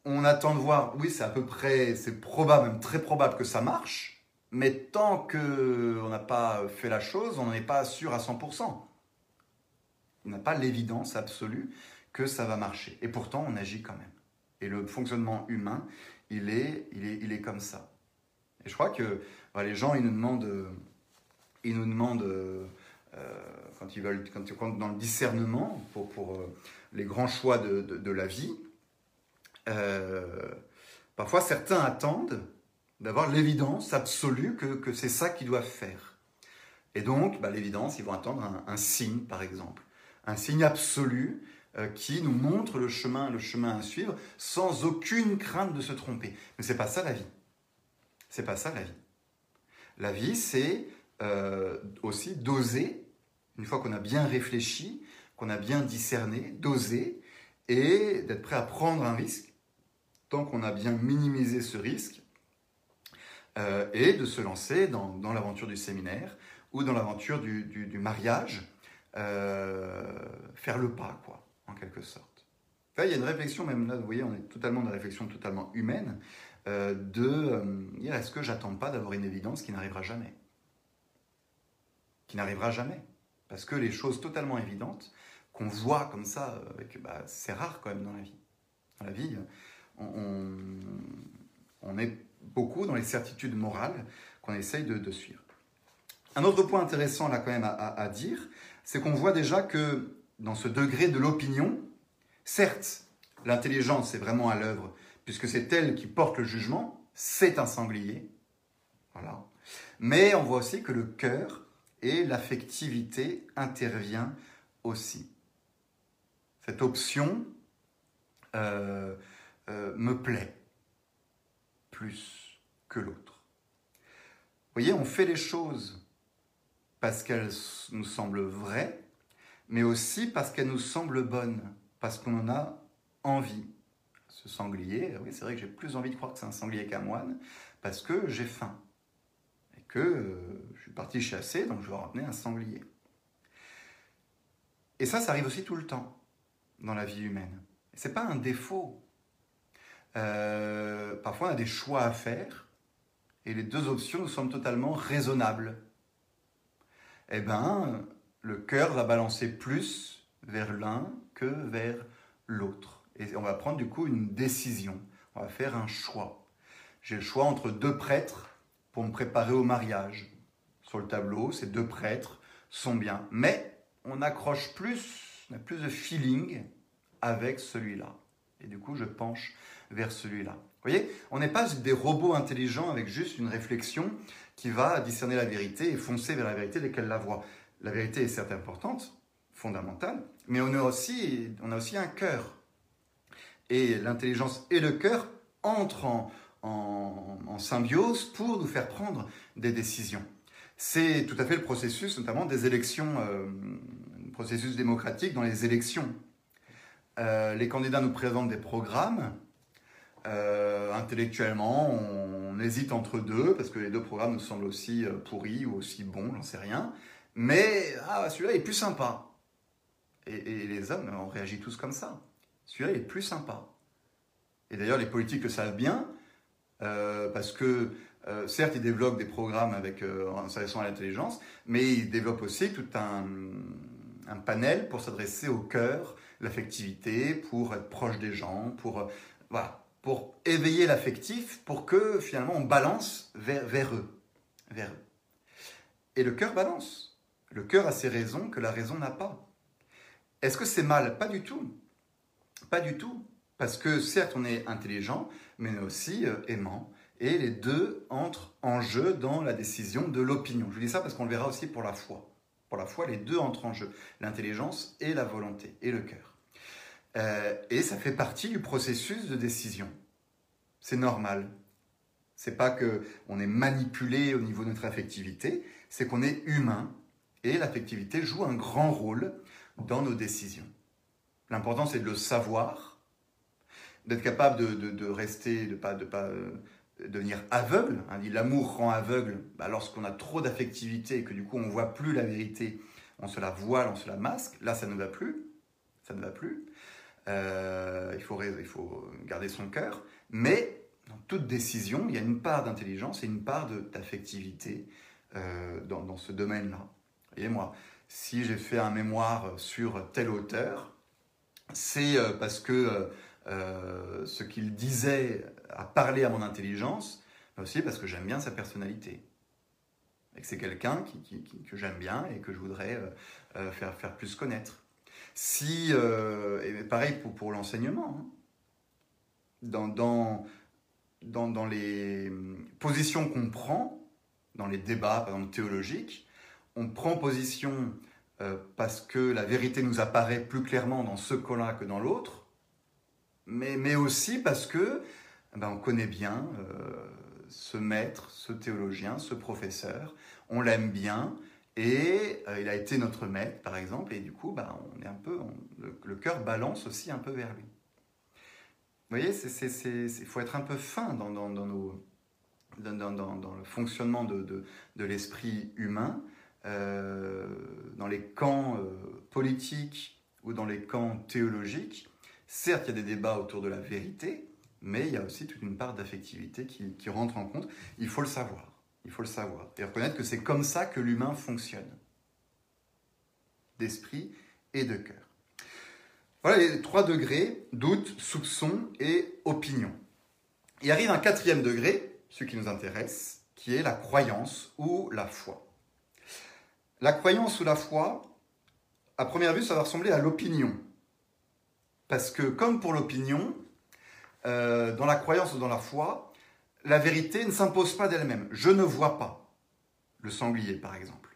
on attend de voir, oui, c'est à peu près, c'est probable, même très probable que ça marche, mais tant qu'on n'a pas fait la chose, on n'en est pas sûr à 100%. On n'a pas l'évidence absolue que ça va marcher. Et pourtant, on agit quand même. Et le fonctionnement humain, il est, il est, il est comme ça. Et je crois que les gens, ils nous demandent, ils nous demandent euh, quand ils veulent, quand, quand, dans le discernement pour, pour euh, les grands choix de, de, la vie, euh, parfois certains attendent d'avoir l'évidence absolue que, que c'est ça qu'ils doivent faire. Et donc, bah, l'évidence, ils vont attendre un, signe, par exemple. Un signe absolu euh, qui nous montre le chemin, le chemin à suivre, sans aucune crainte de se tromper. Mais c'est pas ça la vie. C'est pas ça la vie. La vie, c'est euh, aussi d'oser, une fois qu'on a bien réfléchi, qu'on a bien discerné, d'oser et d'être prêt à prendre un risque, tant qu'on a bien minimisé ce risque, euh, et de se lancer dans, l'aventure du séminaire ou dans l'aventure du, mariage, euh, faire le pas, quoi, en quelque sorte. il y a une réflexion, même là, vous voyez, on est totalement dans la réflexion totalement humaine, euh, de est-ce que j'attends pas d'avoir une évidence qui n'arrivera jamais? Qui n'arrivera jamais. Parce que les choses totalement évidentes, qu'on voit comme ça, bah, c'est rare quand même dans la vie. Dans la vie, on, est beaucoup dans les certitudes morales qu'on essaye de, suivre. Un autre point intéressant là quand même à, dire, c'est qu'on voit déjà que dans ce degré de l'opinion, certes, l'intelligence est vraiment à l'œuvre, puisque c'est elle qui porte le jugement, c'est un sanglier, voilà. Mais on voit aussi que le cœur et l'affectivité intervient aussi. Cette option euh, euh, me plaît plus que l'autre. Vous voyez, on fait les choses parce qu'elles nous semblent vraies, mais aussi parce qu'elles nous semblent bonnes, parce qu'on en a envie. Ce sanglier, oui, c'est vrai que j'ai plus envie de croire que c'est un sanglier qu'un moine, parce que j'ai faim. Et que euh, je suis parti chasser, donc je vais ramener un sanglier. Et ça, ça arrive aussi tout le temps dans la vie humaine. Ce n'est pas un défaut, euh, parfois, on a des choix à faire et les deux options nous semblent totalement raisonnables. Eh bien, le cœur va balancer plus vers l'un que vers l'autre. Et on va prendre du coup une décision. On va faire un choix. J'ai le choix entre deux prêtres pour me préparer au mariage. Sur le tableau, ces deux prêtres sont bien. Mais on accroche plus, plus de feeling avec celui-là. Et du coup, je penche vers celui-là. Vous voyez, on n'est pas des robots intelligents avec juste une réflexion qui va discerner la vérité et foncer vers la vérité dès qu'elle la voit. La vérité est certes importante, fondamentale, mais on a aussi, on a un cœur. Et l'intelligence et le cœur entrent en, en, symbiose pour nous faire prendre des décisions. C'est tout à fait le processus, notamment des élections, euh, processus démocratique dans les élections. Euh, les candidats nous présentent des programmes euh, intellectuellement, on, hésite entre deux, parce que les deux programmes nous semblent aussi euh, pourris ou aussi bons, j'en sais rien. Mais ah, celui-là est plus sympa. Et, les hommes, on réagit tous comme ça. Celui-là est plus sympa. Et d'ailleurs, les politiques le savent bien, euh, parce que certes, ils développent des programmes avec, en s'adressant à l'intelligence, mais ils développent aussi tout un, un panel pour s'adresser au cœur, l'affectivité, pour être proche des gens, pour... voilà pour éveiller l'affectif, pour que finalement on balance vers, vers eux. Vers eux. Et le cœur balance. Le cœur a ses raisons que la raison n'a pas. Est-ce que c'est mal? Pas du tout. Pas du tout. Parce que certes, on est intelligent, mais aussi euh, aimant. Et les deux entrent en jeu dans la décision de l'opinion. Je dis ça parce qu'on le verra aussi pour la foi. Pour la foi, les deux entrent en jeu. L'intelligence et la volonté, et le cœur. Euh, et ça fait partie du processus de décision. C'est normal. C'est pas que on est manipulé au niveau de notre affectivité, c'est qu'on est humain et l'affectivité joue un grand rôle dans nos décisions. L'important c'est de le savoir, d'être capable de, rester, de pas de pas euh, devenir aveugle. Hein, L'amour rend aveugle. Bah, lorsqu'on a trop d'affectivité et que du coup on voit plus la vérité, on se la voile, on se la masque. Là, ça ne va plus. Ça ne va plus. Euh, il, faut, il faut garder son cœur, mais dans toute décision, il y a une part d'intelligence et une part d'affectivité euh, dans, ce domaine-là. Voyez, moi, si j'ai fait un mémoire sur tel auteur, c'est euh, parce que ce qu'il disait a parlé à mon intelligence, aussi parce que j'aime bien sa personnalité. Et que c'est quelqu'un que j'aime bien et que je voudrais faire, faire plus connaître. Si, euh, et pareil pour, pour l'enseignement, hein. dans, dans, dans, dans, les positions qu'on prend, dans les débats, par exemple théologiques, on prend position euh, parce que la vérité nous apparaît plus clairement dans ce cas-là que dans l'autre, mais, aussi parce que ben, on connaît bien euh, ce maître, ce théologien, ce professeur, on l'aime bien, Et euh, il a été notre maître, par exemple, et du coup, bah, on est un peu, le, cœur balance aussi un peu vers lui. Vous voyez, il faut être un peu fin dans, dans, dans, le fonctionnement de, de, l'esprit humain. Euh, dans les camps politiques ou dans les camps théologiques, certes, il y a des débats autour de la vérité, mais il y a aussi toute une part d'affectivité qui, rentre en compte. Il faut le savoir. Il faut le savoir. Et reconnaître que c'est comme ça que l'humain fonctionne. D'esprit et de cœur. Voilà les trois degrés, doute, soupçon et opinion. Il arrive un quatrième degré, ce qui nous intéresse, qui est la croyance ou la foi. La croyance ou la foi, à première vue, ça va ressembler à l'opinion. Parce que comme pour l'opinion, euh, dans la croyance ou dans la foi, la vérité ne s'impose pas d'elle-même. Je ne vois pas le sanglier, par exemple.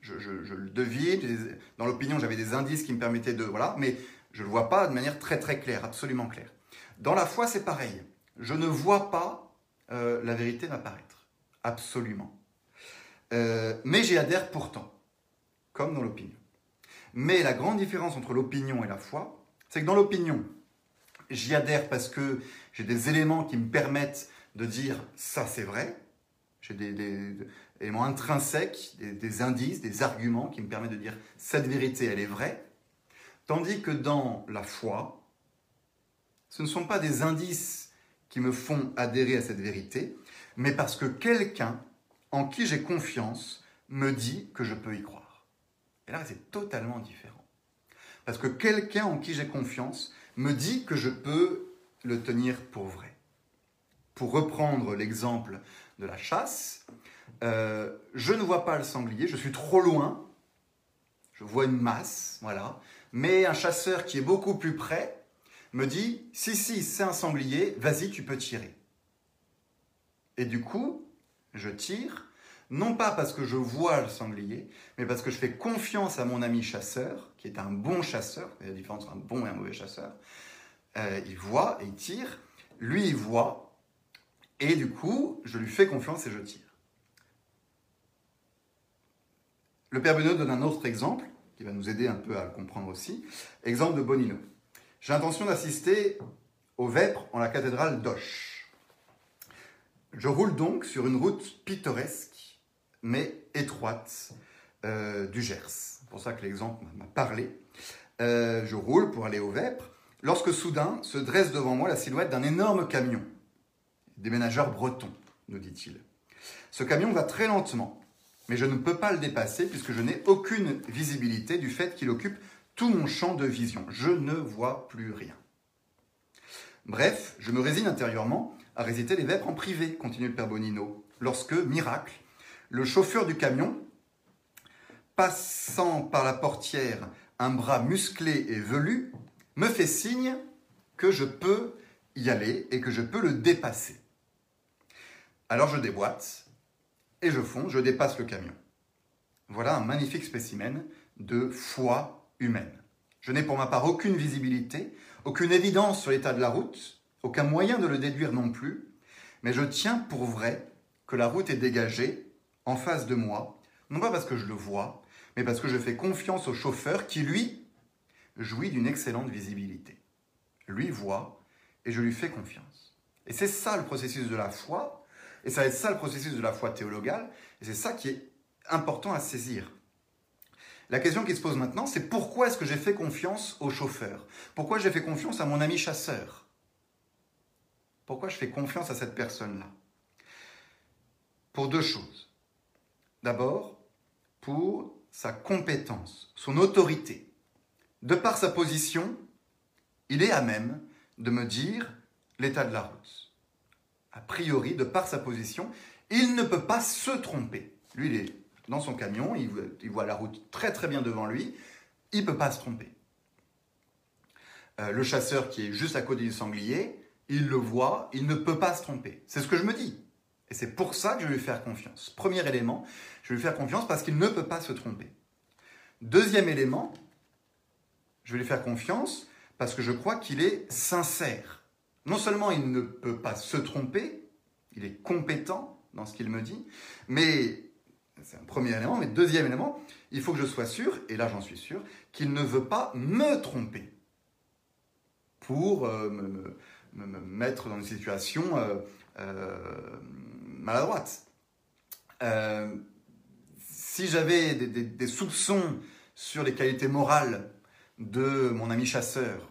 Je, le devine. Dans l'opinion, j'avais des indices qui me permettaient de... Voilà, mais je ne le vois pas de manière très très claire, absolument claire. Dans la foi, c'est pareil. Je ne vois pas euh, la vérité m'apparaître. Absolument. Euh, mais j'y adhère pourtant, comme dans l'opinion. Mais la grande différence entre l'opinion et la foi, c'est que dans l'opinion, j'y adhère parce que j'ai des éléments qui me permettent de dire ça c'est vrai, j'ai des, éléments intrinsèques, des, indices, des arguments qui me permettent de dire cette vérité elle est vraie, tandis que dans la foi, ce ne sont pas des indices qui me font adhérer à cette vérité, mais parce que quelqu'un en qui j'ai confiance me dit que je peux y croire. Et là, c'est totalement différent. Parce que quelqu'un en qui j'ai confiance me dit que je peux le tenir pour vrai. Pour reprendre l'exemple de la chasse, euh, je ne vois pas le sanglier, je suis trop loin, je vois une masse, voilà, mais un chasseur qui est beaucoup plus près me dit, si, si, c'est un sanglier, vas-y, tu peux tirer. Et du coup, je tire, non pas parce que je vois le sanglier, mais parce que je fais confiance à mon ami chasseur, qui est un bon chasseur, il y a la différence entre un bon et un mauvais chasseur, euh, il voit et il tire, lui il voit, et du coup, je lui fais confiance et je tire. Le Père Benoît donne un autre exemple, qui va nous aider un peu à le comprendre aussi. Exemple de Bonino. J'ai l'intention d'assister aux vêpres en la cathédrale d'Oche. Je roule donc sur une route pittoresque, mais étroite, euh, du Gers. C'est pour ça que l'exemple m'a parlé. Euh, je roule pour aller au Vêpres, lorsque soudain se dresse devant moi la silhouette d'un énorme camion. Déménageur breton, nous dit-il. Ce camion va très lentement, mais je ne peux pas le dépasser puisque je n'ai aucune visibilité du fait qu'il occupe tout mon champ de vision. Je ne vois plus rien. Bref, je me résigne intérieurement à résister les vêpres en privé, continue le père Bonino, lorsque, miracle, le chauffeur du camion, passant par la portière un bras musclé et velu, me fait signe que je peux y aller et que je peux le dépasser. Alors je déboîte et je fonce, je dépasse le camion. Voilà un magnifique spécimen de foi humaine. Je n'ai pour ma part aucune visibilité, aucune évidence sur l'état de la route, aucun moyen de le déduire non plus, mais je tiens pour vrai que la route est dégagée en face de moi, non pas parce que je le vois, mais parce que je fais confiance au chauffeur qui, lui, jouit d'une excellente visibilité. Lui voit et je lui fais confiance. Et c'est ça le processus de la foi, et ça va être ça le processus de la foi théologale, et c'est ça qui est important à saisir. La question qui se pose maintenant, c'est pourquoi est-ce que j'ai fait confiance au chauffeur? Pourquoi j'ai fait confiance à mon ami chasseur? Pourquoi je fais confiance à cette personne-là? Pour deux choses. D'abord, pour sa compétence, son autorité. De par sa position, il est à même de me dire l'état de la route. A priori, de par sa position, il ne peut pas se tromper. Lui, il est dans son camion, il voit, la route très très bien devant lui, il ne peut pas se tromper. Euh, le chasseur qui est juste à côté du sanglier, il le voit, il ne peut pas se tromper. C'est ce que je me dis. Et c'est pour ça que je vais lui faire confiance. Premier élément, je vais lui faire confiance parce qu'il ne peut pas se tromper. Deuxième élément, je vais lui faire confiance parce que je crois qu'il est sincère. Non seulement il ne peut pas se tromper, il est compétent dans ce qu'il me dit, mais C'est un premier élément. Mais deuxième élément, il faut que je sois sûr, et là j'en suis sûr, qu'il ne veut pas me tromper pour euh, me, mettre dans une situation euh, euh, maladroite. si j'avais des, soupçons sur les qualités morales de mon ami chasseur,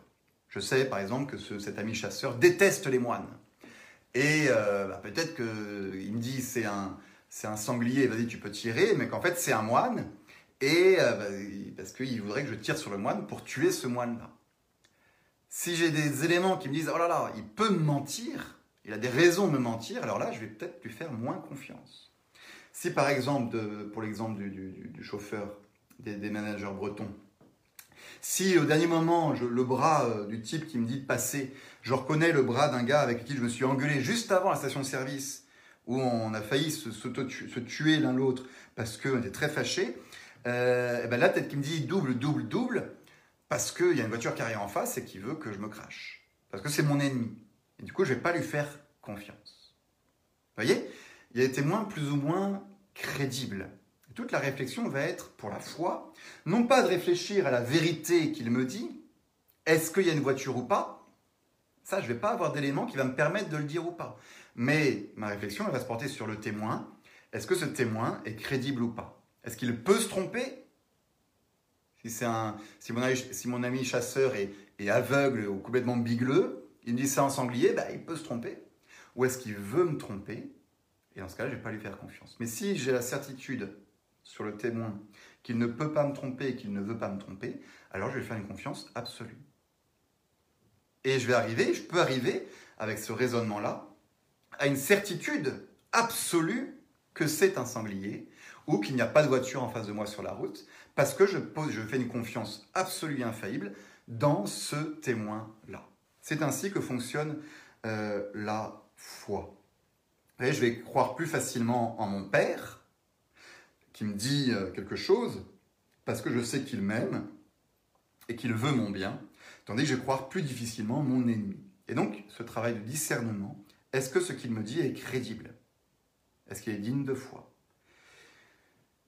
je sais par exemple que cet ami chasseur déteste les moines. Et bah, peut-être qu'il me dit c'est un, un sanglier, vas-y tu peux tirer, mais qu'en fait c'est un moine, et bah, parce qu'il voudrait que je tire sur le moine pour tuer ce moine-là si j'ai des éléments qui me disent, oh là là, il peut me mentir, il a des raisons de me mentir, alors là, je vais peut-être lui faire moins confiance. Si par exemple, pour l'exemple du, chauffeur, des, managers bretons, si au dernier moment, le bras euh, du type qui me dit de passer, je reconnais le bras d'un gars avec qui je me suis engueulé juste avant la station de service, où on a failli se, tuer l'un l'autre parce qu'on était très fâchés, euh, et ben là, peut-être qu'il me dit double, double, double, parce qu'il y a une voiture qui arrive en face et qui veut que je me crache. Parce que c'est mon ennemi. Et du coup, je ne vais pas lui faire confiance. Vous voyez? Il y a des témoins plus ou moins crédibles. toute la réflexion va être, pour la foi, non pas de réfléchir à la vérité qu'il me dit, est-ce qu'il y a une voiture ou pas? Ça, je ne vais pas avoir d'élément qui va me permettre de le dire ou pas. Mais ma réflexion, elle va se porter sur le témoin. Est-ce que ce témoin est crédible ou pas? Est-ce qu'il peut se tromper? Si, un, si, mon, ami, si mon ami chasseur est, aveugle ou complètement bigleux, il me dit c'est un sanglier, bah, il peut se tromper. Ou est-ce qu'il veut me tromper? Et dans ce cas-là, je ne vais pas lui faire confiance. Mais si j'ai la certitude sur le témoin qu'il ne peut pas me tromper et qu'il ne veut pas me tromper, alors je vais faire une confiance absolue. Et je vais arriver, je peux arriver, avec ce raisonnement-là, à une certitude absolue que c'est un sanglier ou qu'il n'y a pas de voiture en face de moi sur la route, parce que je, je fais une confiance absolue et infaillible dans ce témoin-là. C'est ainsi que fonctionne euh, la foi. Je vais croire plus facilement en mon Père, qui me dit euh, quelque chose, parce que je sais qu'il m'aime et qu'il veut mon bien, tandis que je vais croire plus difficilement mon ennemi. Et donc, ce travail de discernement, est-ce que ce qu'il me dit est crédible? Est-ce qu'il est digne de foi?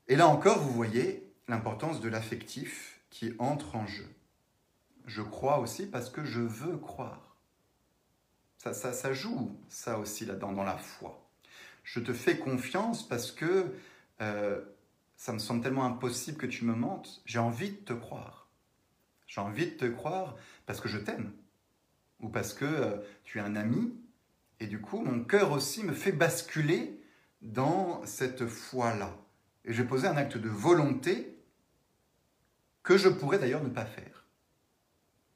Et là encore, vous voyez, l'importance de l'affectif qui entre en jeu. Je crois aussi parce que je veux croire. Ça, ça, joue, ça aussi, là-dedans, dans la foi. Je te fais confiance parce que euh, ça me semble tellement impossible que tu me mentes. J'ai envie de te croire. J'ai envie de te croire parce que je t'aime. Ou parce que euh, tu es un ami. Et du coup, mon cœur aussi me fait basculer dans cette foi-là. Et j'ai posé un acte de volonté que je pourrais d'ailleurs ne pas faire.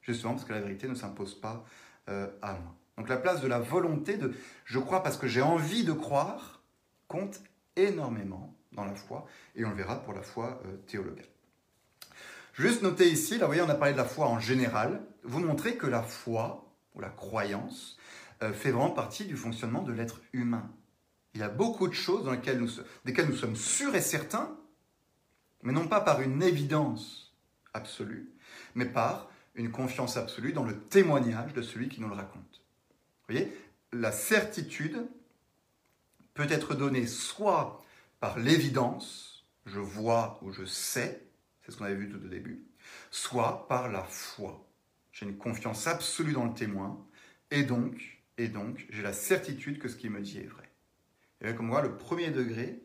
Justement parce que la vérité ne s'impose pas euh, à moi. Donc la place de la volonté de je crois parce que j'ai envie de croire compte énormément dans la foi, et on le verra pour la foi euh, théologale. Juste noter ici, là vous voyez on a parlé de la foi en général, vous montrer que la foi, ou la croyance, euh, fait vraiment partie du fonctionnement de l'être humain. Il y a beaucoup de choses dans lesquelles nous, desquelles nous sommes sûrs et certains, mais non pas par une évidence absolue, mais par une confiance absolue dans le témoignage de celui qui nous le raconte. Vous voyez, la certitude peut être donnée soit par l'évidence, je vois ou je sais, c'est ce qu'on avait vu tout au début, soit par la foi. J'ai une confiance absolue dans le témoin, et donc, et donc, j'ai la certitude que ce qu'il me dit est vrai. Et comme moi, le premier degré,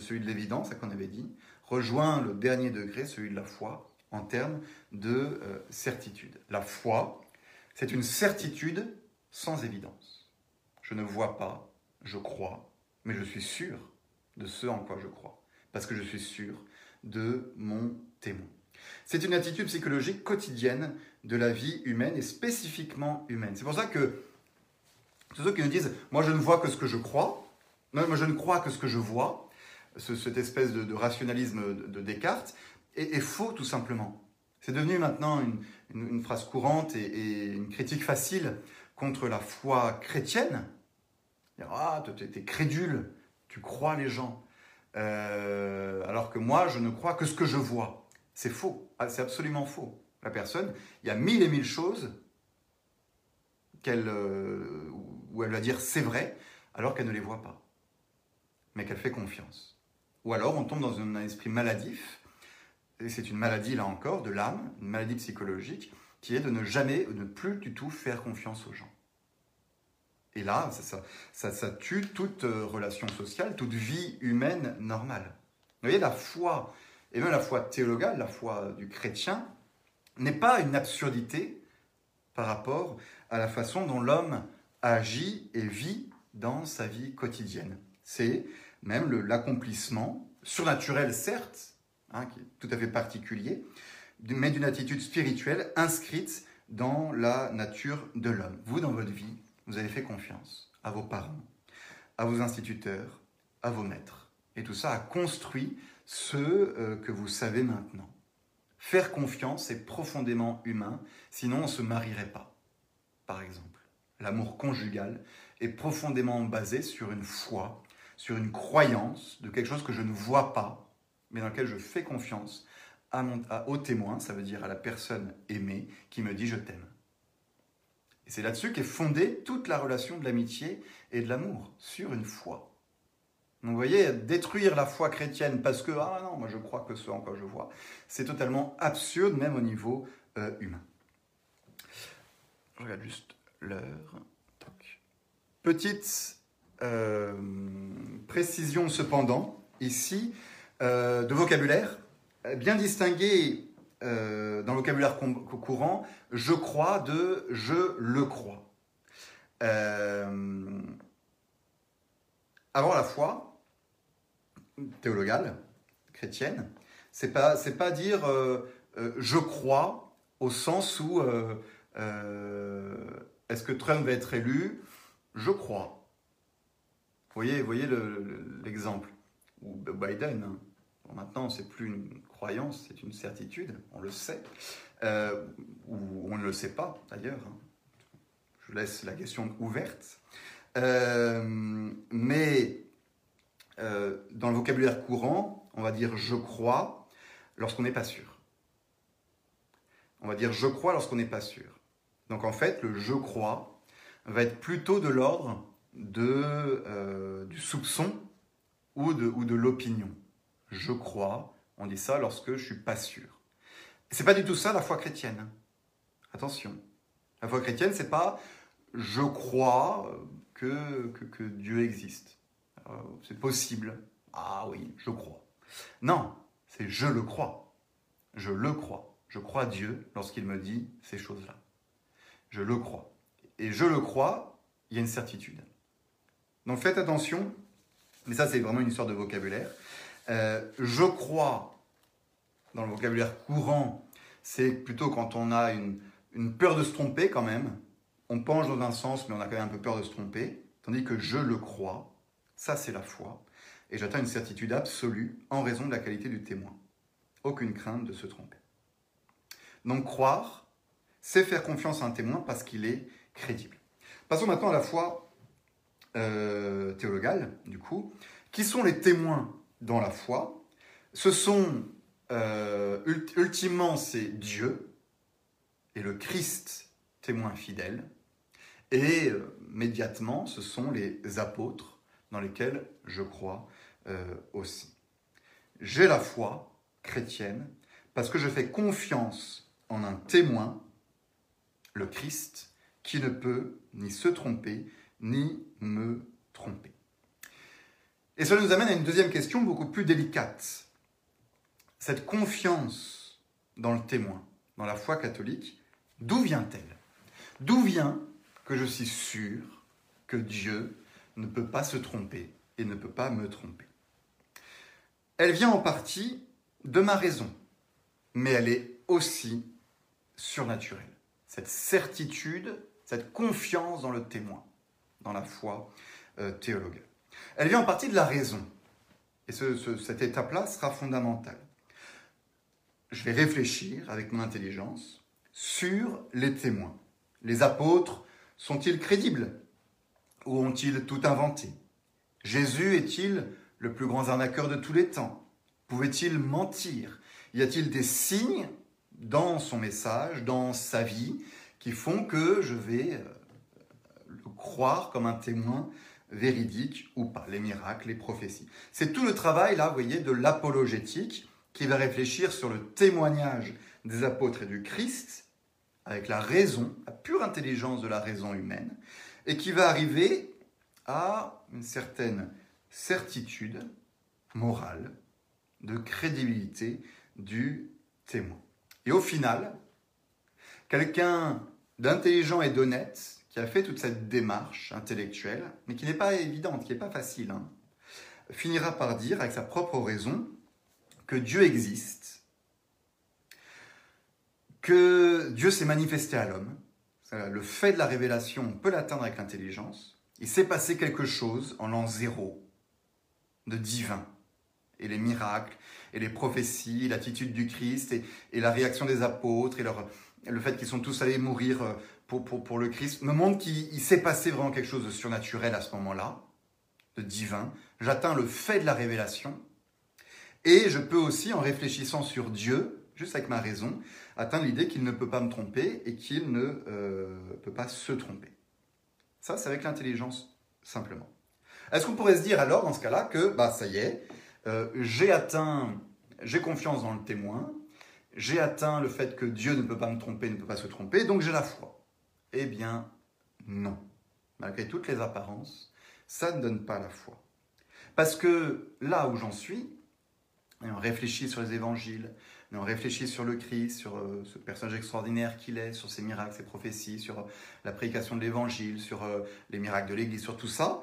celui de l'évidence, qu'on avait dit, rejoint le dernier degré, celui de la foi, en termes de euh, certitude. La foi, c'est une certitude sans évidence. Je ne vois pas, je crois, mais je suis sûr de ce en quoi je crois, parce que je suis sûr de mon témoin. C'est une attitude psychologique quotidienne de la vie humaine et spécifiquement humaine. C'est pour ça que tous ceux qui nous disent Moi je ne vois que ce que je crois, moi je ne crois que ce que je vois, cette espèce de, rationalisme de, Descartes est, faux tout simplement. C'est devenu maintenant une, phrase courante et, une critique facile contre la foi chrétienne. Ah, tu es, crédule, tu crois les gens. Euh, alors que moi, je ne crois que ce que je vois. C'est faux, ah, c'est absolument faux. La personne, il y a mille et mille choses euh, où elle va dire c'est vrai, alors qu'elle ne les voit pas. mais qu'elle fait confiance. Ou alors on tombe dans un esprit maladif, c'est une maladie là encore de l'âme, une maladie psychologique, qui est de ne jamais, de ne plus du tout faire confiance aux gens. Et là, ça, ça, ça, tue toute euh, relation sociale, toute vie humaine normale. Vous voyez, la foi, et même la foi théologale, la foi du chrétien, n'est pas une absurdité par rapport à la façon dont l'homme agit et vit dans sa vie quotidienne. C'est même l'accomplissement, surnaturel certes, hein, qui est tout à fait particulier, mais d'une attitude spirituelle inscrite dans la nature de l'homme. Vous, dans votre vie, vous avez fait confiance à vos parents, à vos instituteurs, à vos maîtres. Et tout ça a construit ce euh, que vous savez maintenant. Faire confiance est profondément humain, sinon on ne se marierait pas, par exemple. L'amour conjugal est profondément basé sur une foi, sur une croyance de quelque chose que je ne vois pas, mais dans lequel je fais confiance à mon, au témoin, ça veut dire à la personne aimée qui me dit je t'aime. Et c'est là-dessus qu'est fondée toute la relation de l'amitié et de l'amour, sur une foi. Donc vous voyez, détruire la foi chrétienne parce que, ah non, moi je crois que ce en quoi je vois, c'est totalement absurde, même au niveau euh, humain. Je regarde juste l'heure. Petite euh, précision cependant, ici, euh, de vocabulaire, bien distingué euh, dans le vocabulaire courant, je crois de je le crois. Euh, avant la foi théologale, chrétienne, c'est pas, pas dire euh, je crois au sens où est-ce que Trump va être élu? Je crois. Vous voyez, voyez l'exemple. Ou Biden. Hein. maintenant, c'est plus une croyance, c'est une certitude, on le sait, euh, ou on ne le sait pas d'ailleurs. Hein. Je laisse la question ouverte. Euh, mais euh, dans le vocabulaire courant, on va dire je crois lorsqu'on n'est pas sûr. On va dire je crois lorsqu'on n'est pas sûr. Donc en fait, le je crois va être plutôt de l'ordre du soupçon ou de, ou de l'opinion. Je crois, on dit ça lorsque je suis pas sûr. C'est pas du tout ça la foi chrétienne. Attention. La foi chrétienne, c'est pas je crois que, que, Dieu existe. Euh, c'est possible. Ah oui, je crois. Non, c'est je le crois. Je le crois. Je crois Dieu lorsqu'il me dit ces choses-là. Je le crois. Et je le crois, il y a une certitude. Donc faites attention, mais ça c'est vraiment une histoire de vocabulaire. Euh, je crois, dans le vocabulaire courant, c'est plutôt quand on a une, peur de se tromper quand même. On penche dans un sens, mais on a quand même un peu peur de se tromper. Tandis que je le crois, ça c'est la foi. Et j'atteins une certitude absolue en raison de la qualité du témoin. Aucune crainte de se tromper. Donc croire, c'est faire confiance à un témoin parce qu'il est crédible. Passons maintenant à la foi euh, théologale, du coup. Qui sont les témoins dans la foi. Ce sont, euh, ultimement, c'est Dieu et le Christ, témoin fidèle. Et euh, médiatement, ce sont les apôtres dans lesquels je crois euh, aussi. J'ai la foi chrétienne parce que je fais confiance en un témoin, le Christ, qui ne peut ni se tromper, ni me tromper. Et cela nous amène à une deuxième question beaucoup plus délicate. Cette confiance dans le témoin, dans la foi catholique, d'où vient-elle? D'où vient que je suis sûr que Dieu ne peut pas se tromper et ne peut pas me tromper? Elle vient en partie de ma raison, mais elle est aussi surnaturelle. Cette certitude, cette confiance dans le témoin, dans la foi euh, théologale. Elle vient en partie de la raison. Et cette étape-là sera fondamentale. Je vais réfléchir avec mon intelligence sur les témoins. Les apôtres sont-ils crédibles ou ont-ils tout inventé? Jésus est-il le plus grand arnaqueur de tous les temps? Pouvait-il mentir? Y a-t-il des signes dans son message, dans sa vie, qui font que je vais euh, croire comme un témoin véridiques ou pas, les miracles, les prophéties. C'est tout le travail, là, vous voyez, de l'apologétique qui va réfléchir sur le témoignage des apôtres et du Christ avec la raison, la pure intelligence de la raison humaine, et qui va arriver à une certaine certitude morale, de crédibilité du témoin. Et au final, quelqu'un d'intelligent et d'honnête, qui a fait toute cette démarche intellectuelle, mais qui n'est pas évidente, qui n'est pas facile, hein, finira par dire, avec sa propre raison, que Dieu existe, que Dieu s'est manifesté à l'homme. Le fait de la révélation, on peut l'atteindre avec l'intelligence. Il s'est passé quelque chose en l'an zéro de divin. Et les miracles, et les prophéties, l'attitude du Christ, et, la réaction des apôtres, et leur, le fait qu'ils sont tous allés mourir euh, pour, le Christ, me montre qu'il s'est passé vraiment quelque chose de surnaturel à ce moment-là, de divin. J'atteins le fait de la révélation. Et je peux aussi, en réfléchissant sur Dieu, juste avec ma raison, atteindre l'idée qu'il ne peut pas me tromper et qu'il ne euh, peut pas se tromper. Ça, c'est avec l'intelligence, simplement. Est-ce qu'on pourrait se dire alors, dans ce cas-là, que, bah, ça y est, euh, j'ai atteint, j'ai confiance dans le témoin, j'ai atteint le fait que Dieu ne peut pas me tromper, ne peut pas se tromper, donc j'ai la foi. Eh bien, non. Malgré toutes les apparences, ça ne donne pas la foi. Parce que là où j'en suis, et on réfléchit sur les évangiles, on réfléchit sur le Christ, sur euh, ce personnage extraordinaire qu'il est, sur ses miracles, ses prophéties, sur euh, la prédication de l'évangile, sur euh, les miracles de l'Église, sur tout ça,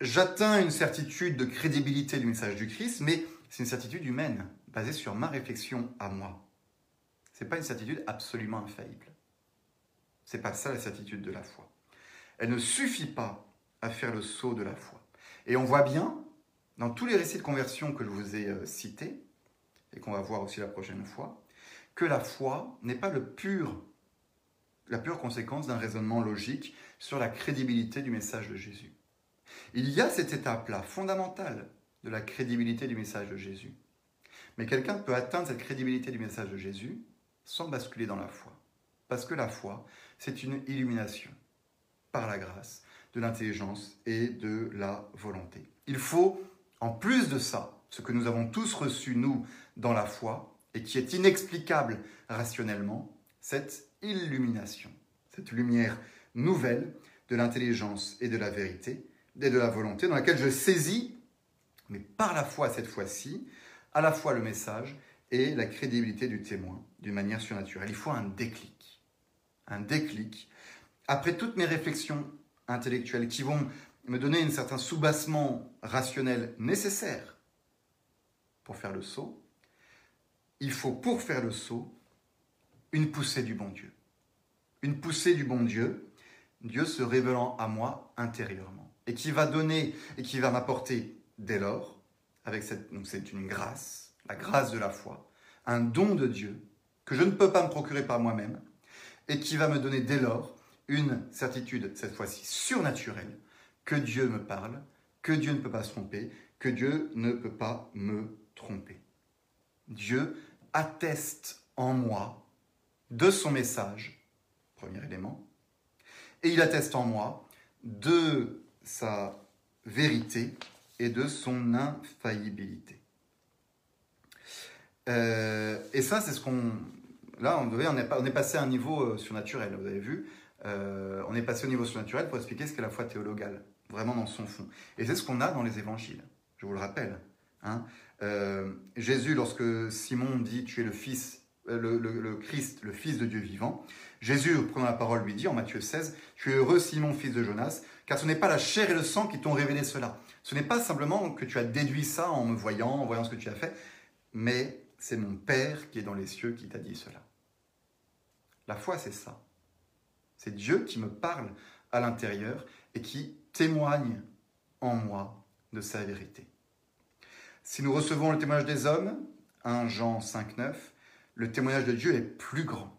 j'atteins une certitude de crédibilité du message du Christ, mais c'est une certitude humaine, basée sur ma réflexion à moi. Ce n'est pas une certitude absolument infaillible. C'est pas ça la certitude de la foi. Elle ne suffit pas à faire le saut de la foi. Et on voit bien, dans tous les récits de conversion que je vous ai cités, et qu'on va voir aussi la prochaine fois, que la foi n'est pas la pure conséquence d'un raisonnement logique sur la crédibilité du message de Jésus. Il y a cette étape-là fondamentale de la crédibilité du message de Jésus. Mais quelqu'un peut atteindre cette crédibilité du message de Jésus sans basculer dans la foi. Parce que la foi, c'est une illumination par la grâce, de l'intelligence et de la volonté. Il faut, en plus de ça, ce que nous avons tous reçu, nous, dans la foi, et qui est inexplicable rationnellement, cette illumination, cette lumière nouvelle de l'intelligence et de la vérité, et de la volonté, dans laquelle je saisis, mais par la foi cette fois-ci, à la fois le message et la crédibilité du témoin d'une manière surnaturelle. Il faut un déclic. Un déclic. Après toutes mes réflexions intellectuelles qui vont me donner un certain soubassement rationnel nécessaire pour faire le saut, il faut pour faire le saut une poussée du bon Dieu. Une poussée du bon Dieu, Dieu se révélant à moi intérieurement, et qui va donner, et qui va m'apporter dès lors, avec cette, c'est une grâce, la grâce de la foi, un don de Dieu que je ne peux pas me procurer par moi-même, et qui va me donner dès lors une certitude, cette fois-ci surnaturelle, que Dieu me parle, que Dieu ne peut pas se tromper, que Dieu ne peut pas me tromper. Dieu atteste en moi de son message, premier élément, et il atteste en moi de sa vérité et de son infaillibilité. Euh, et ça, c'est ce qu'on... Là, on, on, est, on est passé à un niveau euh, surnaturel, vous avez vu. Euh, on est passé au niveau surnaturel pour expliquer ce qu'est la foi théologale, vraiment dans son fond. Et c'est ce qu'on a dans les évangiles, je vous le rappelle. Hein. Jésus, lorsque Simon dit Tu es le Fils, euh, le, Christ, le Fils de Dieu vivant, Jésus, prenant la parole, lui dit en Matthieu 16 Tu es heureux, Simon, fils de Jonas, car ce n'est pas la chair et le sang qui t'ont révélé cela. Ce n'est pas simplement que tu as déduit ça en me voyant, en voyant ce que tu as fait, mais c'est mon Père qui est dans les cieux qui t'a dit cela. La foi, c'est ça. C'est Dieu qui me parle à l'intérieur et qui témoigne en moi de sa vérité. Si nous recevons le témoignage des hommes, 1 Jean 5, 9, le témoignage de Dieu est plus grand.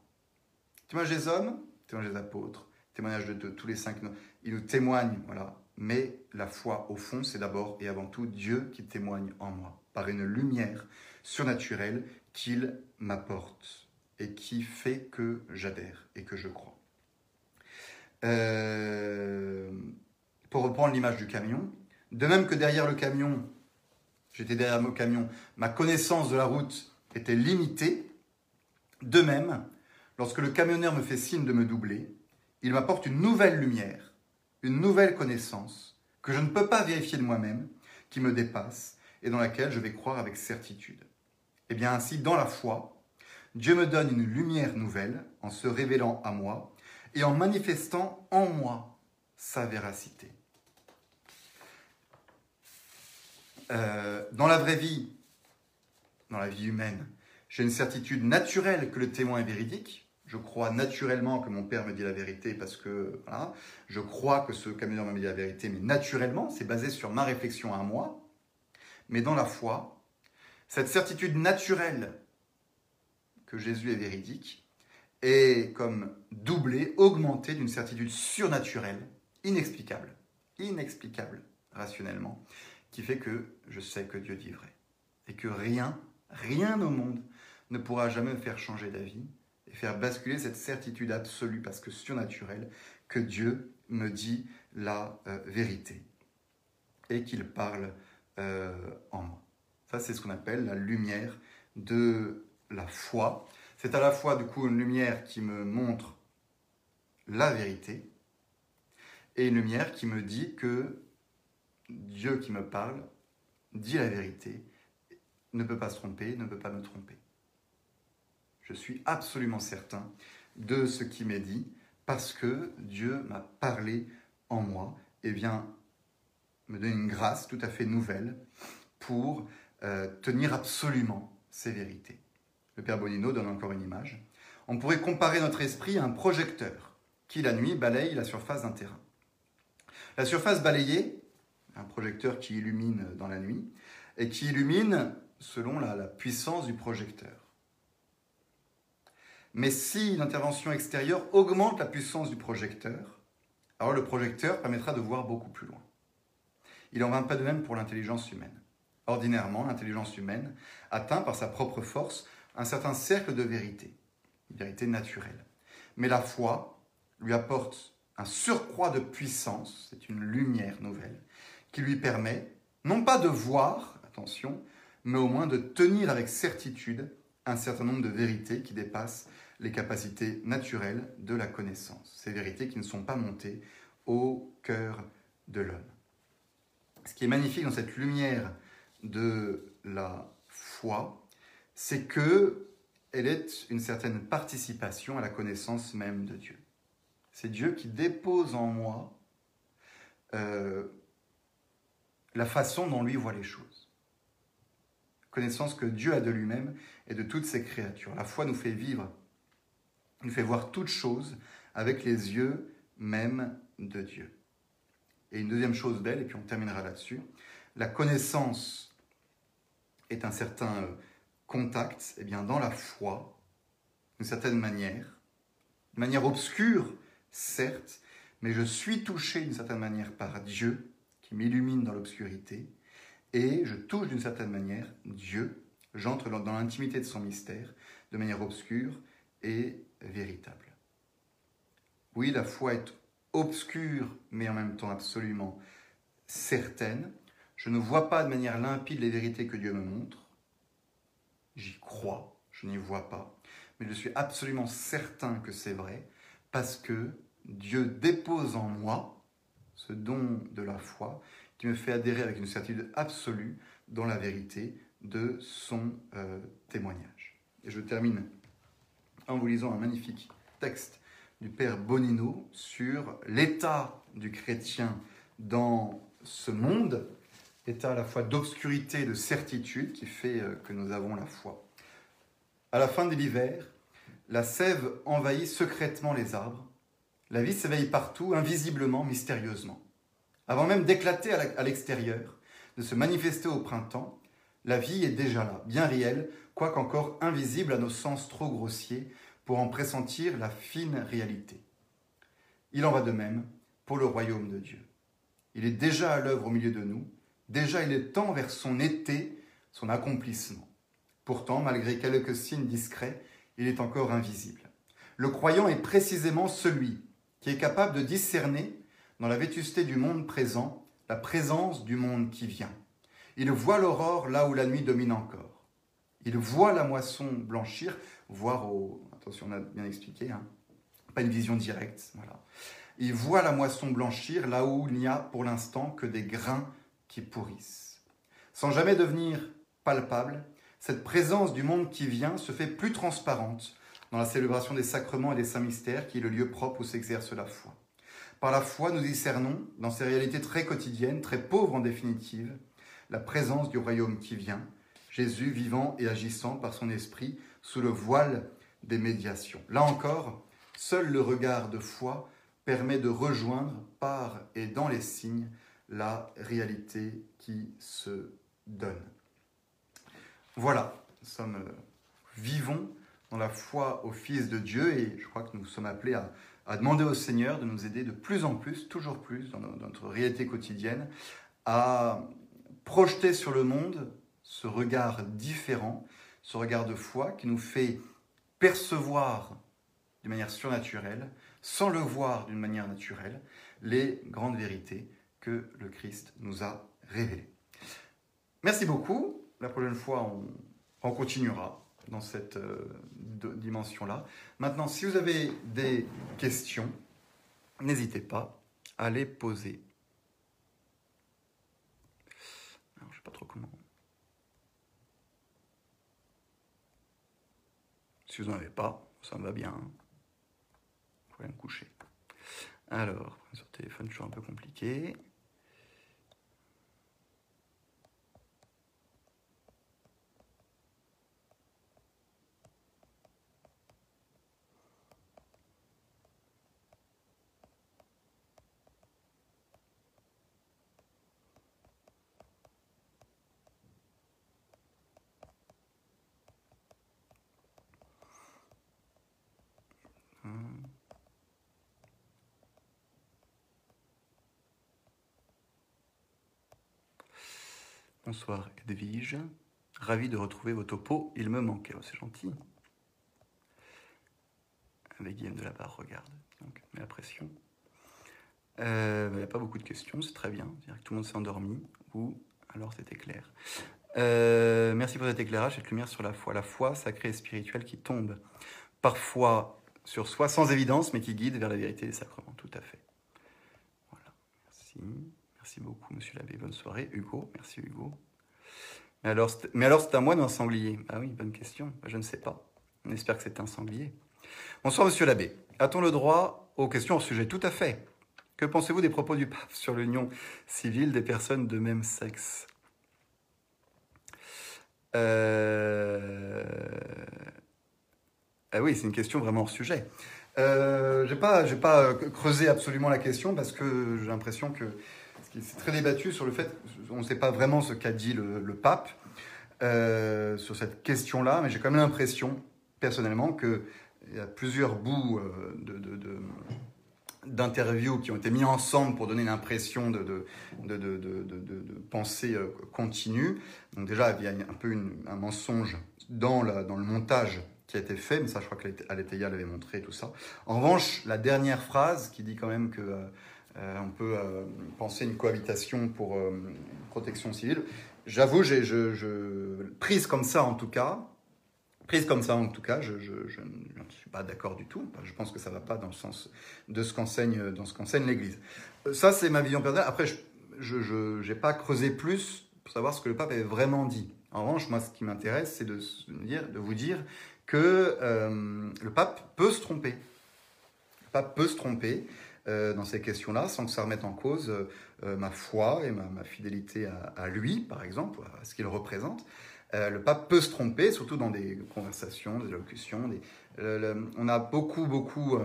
Le témoignage des hommes, témoignage des apôtres, témoignage de, tous les cinq, ils nous témoignent, voilà. Mais la foi, au fond, c'est d'abord et avant tout Dieu qui témoigne en moi, par une lumière surnaturelle qu'il m'apporte et qui fait que j'adhère et que je crois. Euh, pour reprendre l'image du camion. De même que derrière le camion, j'étais derrière mon camion, ma connaissance de la route était limitée. De même, lorsque le camionneur me fait signe de me doubler, il m'apporte une nouvelle lumière, une nouvelle connaissance que je ne peux pas vérifier de moi-même, qui me dépasse et dans laquelle je vais croire avec certitude. Et bien ainsi, dans la foi, Dieu me donne une lumière nouvelle en se révélant à moi et en manifestant en moi sa véracité. Euh, dans la vraie vie, dans la vie humaine, j'ai une certitude naturelle que le témoin est véridique. Je crois naturellement que mon père me dit la vérité parce que voilà, je crois que ce camionneur m'a dit la vérité, mais naturellement, c'est basé sur ma réflexion à moi. Mais dans la foi, cette certitude naturelle que Jésus est véridique est comme doublée, augmentée d'une certitude surnaturelle, inexplicable, inexplicable rationnellement, qui fait que je sais que Dieu dit vrai. Et que rien, rien au monde ne pourra jamais me faire changer d'avis et faire basculer cette certitude absolue, parce que surnaturelle, que Dieu me dit la euh, vérité et qu'il parle euh, en moi. Ça, c'est ce qu'on appelle la lumière de la foi. C'est à la fois, du coup, une lumière qui me montre la vérité et une lumière qui me dit que Dieu qui me parle dit la vérité, ne peut pas se tromper, ne peut pas me tromper. Je suis absolument certain de ce qui m'est dit parce que Dieu m'a parlé en moi et vient me donner une grâce tout à fait nouvelle pour euh, tenir absolument ces vérités. Le Père Bonino donne encore une image. On pourrait comparer notre esprit à un projecteur qui, la nuit, balaye la surface d'un terrain. La surface balayée, un projecteur qui illumine dans la nuit, et qui illumine selon la, puissance du projecteur. Mais si l'intervention extérieure augmente la puissance du projecteur, alors le projecteur permettra de voir beaucoup plus loin. Il n'en va pas de même pour l'intelligence humaine. Ordinairement, l'intelligence humaine atteint par sa propre force un certain cercle de vérité, une vérité naturelle. Mais la foi lui apporte un surcroît de puissance, c'est une lumière nouvelle, qui lui permet non pas de voir, attention, mais au moins de tenir avec certitude un certain nombre de vérités qui dépassent les capacités naturelles de la connaissance. Ces vérités qui ne sont pas montées au cœur de l'homme. Ce qui est magnifique dans cette lumière de la foi, c'est que elle est une certaine participation à la connaissance même de Dieu. C'est Dieu qui dépose en moi euh, la façon dont lui voit les choses. Connaissance que Dieu a de lui-même et de toutes ses créatures. La foi nous fait vivre, nous fait voir toutes choses avec les yeux même de Dieu. Et une deuxième chose belle, et puis on terminera là-dessus, la connaissance est un certain euh, contact, et eh bien dans la foi, d'une certaine manière, de manière obscure, certes, mais je suis touché d'une certaine manière par Dieu, qui m'illumine dans l'obscurité, et je touche d'une certaine manière Dieu, j'entre dans l'intimité de son mystère, de manière obscure et véritable. Oui, la foi est obscure, mais en même temps absolument certaine. Je ne vois pas de manière limpide les vérités que Dieu me montre. J'y crois, je n'y vois pas. Mais je suis absolument certain que c'est vrai parce que Dieu dépose en moi ce don de la foi qui me fait adhérer avec une certitude absolue dans la vérité de son euh, témoignage. Et je termine en vous lisant un magnifique texte du Père Bonino sur l'état du chrétien dans ce monde, état à la fois d'obscurité et de certitude qui fait euh, que nous avons la foi. À la fin de l'hiver, la sève envahit secrètement les arbres. La vie s'éveille partout, invisiblement, mystérieusement. Avant même d'éclater à l'extérieur, de se manifester au printemps, la vie est déjà là, bien réelle, quoique encore invisible à nos sens trop grossiers, pour en pressentir la fine réalité. Il en va de même pour le royaume de Dieu. Il est déjà à l'œuvre au milieu de nous, déjà il est temps vers son été, son accomplissement. Pourtant, malgré quelques signes discrets, il est encore invisible. Le croyant est précisément celui qui est capable de discerner dans la vétusté du monde présent, la présence du monde qui vient. Il voit l'aurore là où la nuit domine encore. Il voit la moisson blanchir, voir au... Attention, on a bien expliqué, hein. pas une vision directe. Voilà. Il voit la moisson blanchir là où il n'y a pour l'instant que des grains qui pourrissent. Sans jamais devenir palpable, cette présence du monde qui vient se fait plus transparente dans la célébration des sacrements et des saints mystères qui est le lieu propre où s'exerce la foi. Par la foi, nous discernons, dans ces réalités très quotidiennes, très pauvres en définitive, la présence du royaume qui vient, Jésus vivant et agissant par son esprit sous le voile des médiations. Là encore, seul le regard de foi permet de rejoindre par et dans les signes la réalité qui se donne. Voilà, nous sommes euh, vivons dans la foi au Fils de Dieu et je crois que nous sommes appelés à, à demander au Seigneur de nous aider de plus en plus, toujours plus, dans notre réalité quotidienne, à projeter sur le monde ce regard différent, ce regard de foi qui nous fait percevoir d'une manière surnaturelle, sans le voir d'une manière naturelle, les grandes vérités que le Christ nous a révélées. Merci beaucoup. La prochaine fois, on, on continuera dans cette euh, dimension-là. Maintenant, si vous avez des questions, n'hésitez pas à les poser. Alors, je sais pas trop comment. Si vous n'en avez pas, ça me va bien. Vous pouvez me coucher. Alors, sur téléphone, toujours un peu compliqué. Bonsoir Edwige. Ravi de retrouver vos topos. Il me manquait. Oh, c'est gentil. Avec Guillaume de la barre, regarde. Donc, la pression. Euh, il n'y a pas beaucoup de questions, c'est très bien. que tout le monde s'est endormi ou alors c'était clair. Euh, merci pour cet éclairage, cette lumière sur la foi. La foi sacrée et spirituelle qui tombe parfois sur soi sans évidence, mais qui guide vers la vérité des sacrements. Tout à fait. Voilà, merci. Merci beaucoup, monsieur l'abbé. Bonne soirée. Hugo, merci Hugo. Mais alors, c'est à moi d'un sanglier Ah oui, bonne question. Je ne sais pas. On espère que c'est un sanglier. Bonsoir, monsieur l'abbé. A-t-on le droit aux questions au sujet? Tout à fait. Que pensez-vous des propos du pape sur l'union civile des personnes de même sexe? Euh... Ah oui, c'est une question vraiment hors sujet. Euh, je n'ai pas, pas creusé absolument la question parce que j'ai l'impression que c'est très débattu sur le fait, on ne sait pas vraiment ce qu'a dit le, pape euh, sur cette question-là, mais j'ai quand même l'impression, personnellement, qu'il y a plusieurs bouts euh, d'interviews qui ont été mis ensemble pour donner l'impression de, pensée euh, continue. Donc déjà, il y a un peu un mensonge dans, le montage qui a été fait, mais ça, je crois qu'Aletheia l'avait montré, tout ça. En revanche, la dernière phrase qui dit quand même que on peut euh, penser une cohabitation pour euh, protection civile. J'avoue, je, prise comme ça en tout cas, prise comme ça en tout cas, je, ne suis pas d'accord du tout. Je pense que ça ne va pas dans le sens de ce qu'enseigne l'Église. Ça, c'est ma vision personnelle. Après, je n'ai pas creusé plus pour savoir ce que le pape avait vraiment dit. En revanche, moi, ce qui m'intéresse, c'est de, vous dire que le pape peut se tromper. Le pape peut se tromper. Euh, dans ces questions-là, sans que ça remette en cause euh, ma foi et ma, fidélité à, lui, par exemple, à ce qu'il représente. Euh, le pape peut se tromper, surtout dans des conversations, des allocutions. on a beaucoup, beaucoup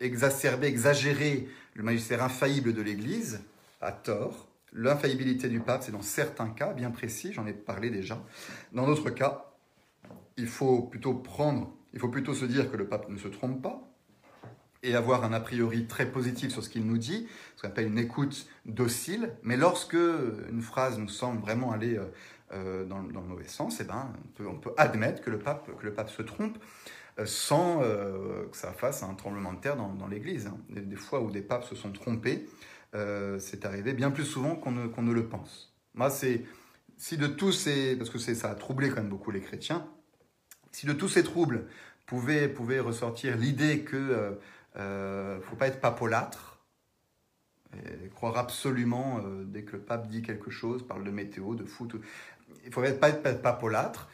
exacerbé, exagéré le magistère infaillible de l'Église, à tort. L'infaillibilité du pape, c'est dans certains cas bien précis, j'en ai parlé déjà. Dans d'autres cas, il faut plutôt prendre, il faut plutôt se dire que le pape ne se trompe pas, et avoir un a priori très positif sur ce qu'il nous dit, ce qu'on appelle une écoute docile. Mais lorsque une phrase nous semble vraiment aller euh, euh, dans, le mauvais sens, eh ben, on, peut, admettre que le, pape, que le pape se trompe. sans que ça fasse un tremblement de terre dans, l'Église. Hein. Des, fois où des papes se sont trompés, c'est arrivé bien plus souvent qu'on ne, qu'on ne le pense. Moi, c'est si de tous ces, parce que ça a troublé quand même beaucoup les chrétiens, si de tous ces troubles pouvait, pouvait ressortir l'idée que ne euh, faut pas être papolâtre, croire absolument euh, dès que le pape dit quelque chose, parle de météo, de foot, il ne faut pas être papolâtre.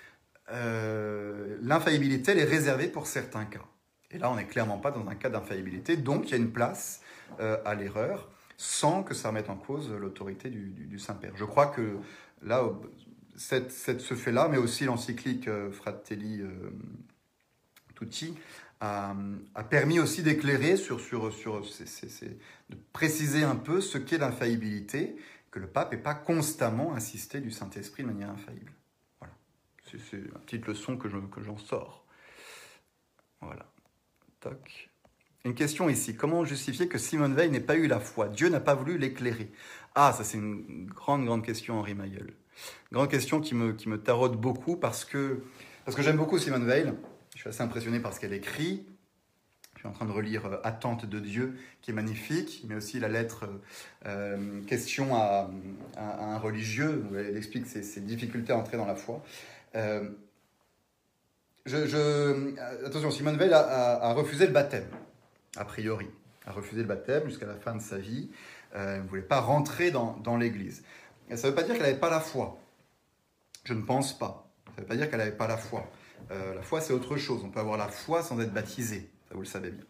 Euh, l'infaillibilité, elle est réservée pour certains cas. Et là, on n'est clairement pas dans un cas d'infaillibilité, donc il y a une place à l'erreur sans que ça remette en cause l'autorité du, Saint-Père. Je crois que là, cette, ce fait-là, mais aussi l'encyclique Fratelli Tucci, a, permis aussi d'éclairer sur, sur, sur de préciser un peu ce qu'est l'infaillibilité, que le pape n'est pas constamment insisté du Saint-Esprit de manière infaillible. Voilà. C'est une petite leçon que, que j'en sors. Voilà. Toc. Une question ici. Comment justifier que Simone Veil n'ait pas eu la foi? Dieu n'a pas voulu l'éclairer. Ah, ça c'est une grande, grande question, Henri Mayol. Grande question qui me, qui me taraude beaucoup parce que, parce que j'aime beaucoup Simone Veil. Je suis assez impressionné par ce qu'elle écrit. Je suis en train de relire euh, Attente de Dieu, qui est magnifique, mais aussi la lettre euh, euh, Question à, un religieux, où elle explique ses, difficultés à entrer dans la foi. attention, Simone Veil a, refusé le baptême, a priori. A refusé le baptême jusqu'à la fin de sa vie. elle ne voulait pas rentrer dans l'Église. Ça ne veut pas dire qu'elle n'avait pas la foi. Je ne pense pas. Ça ne veut pas dire qu'elle n'avait pas la foi. Euh, la foi, c'est autre chose. On peut avoir la foi sans être baptisé. Ça, vous le savez bien.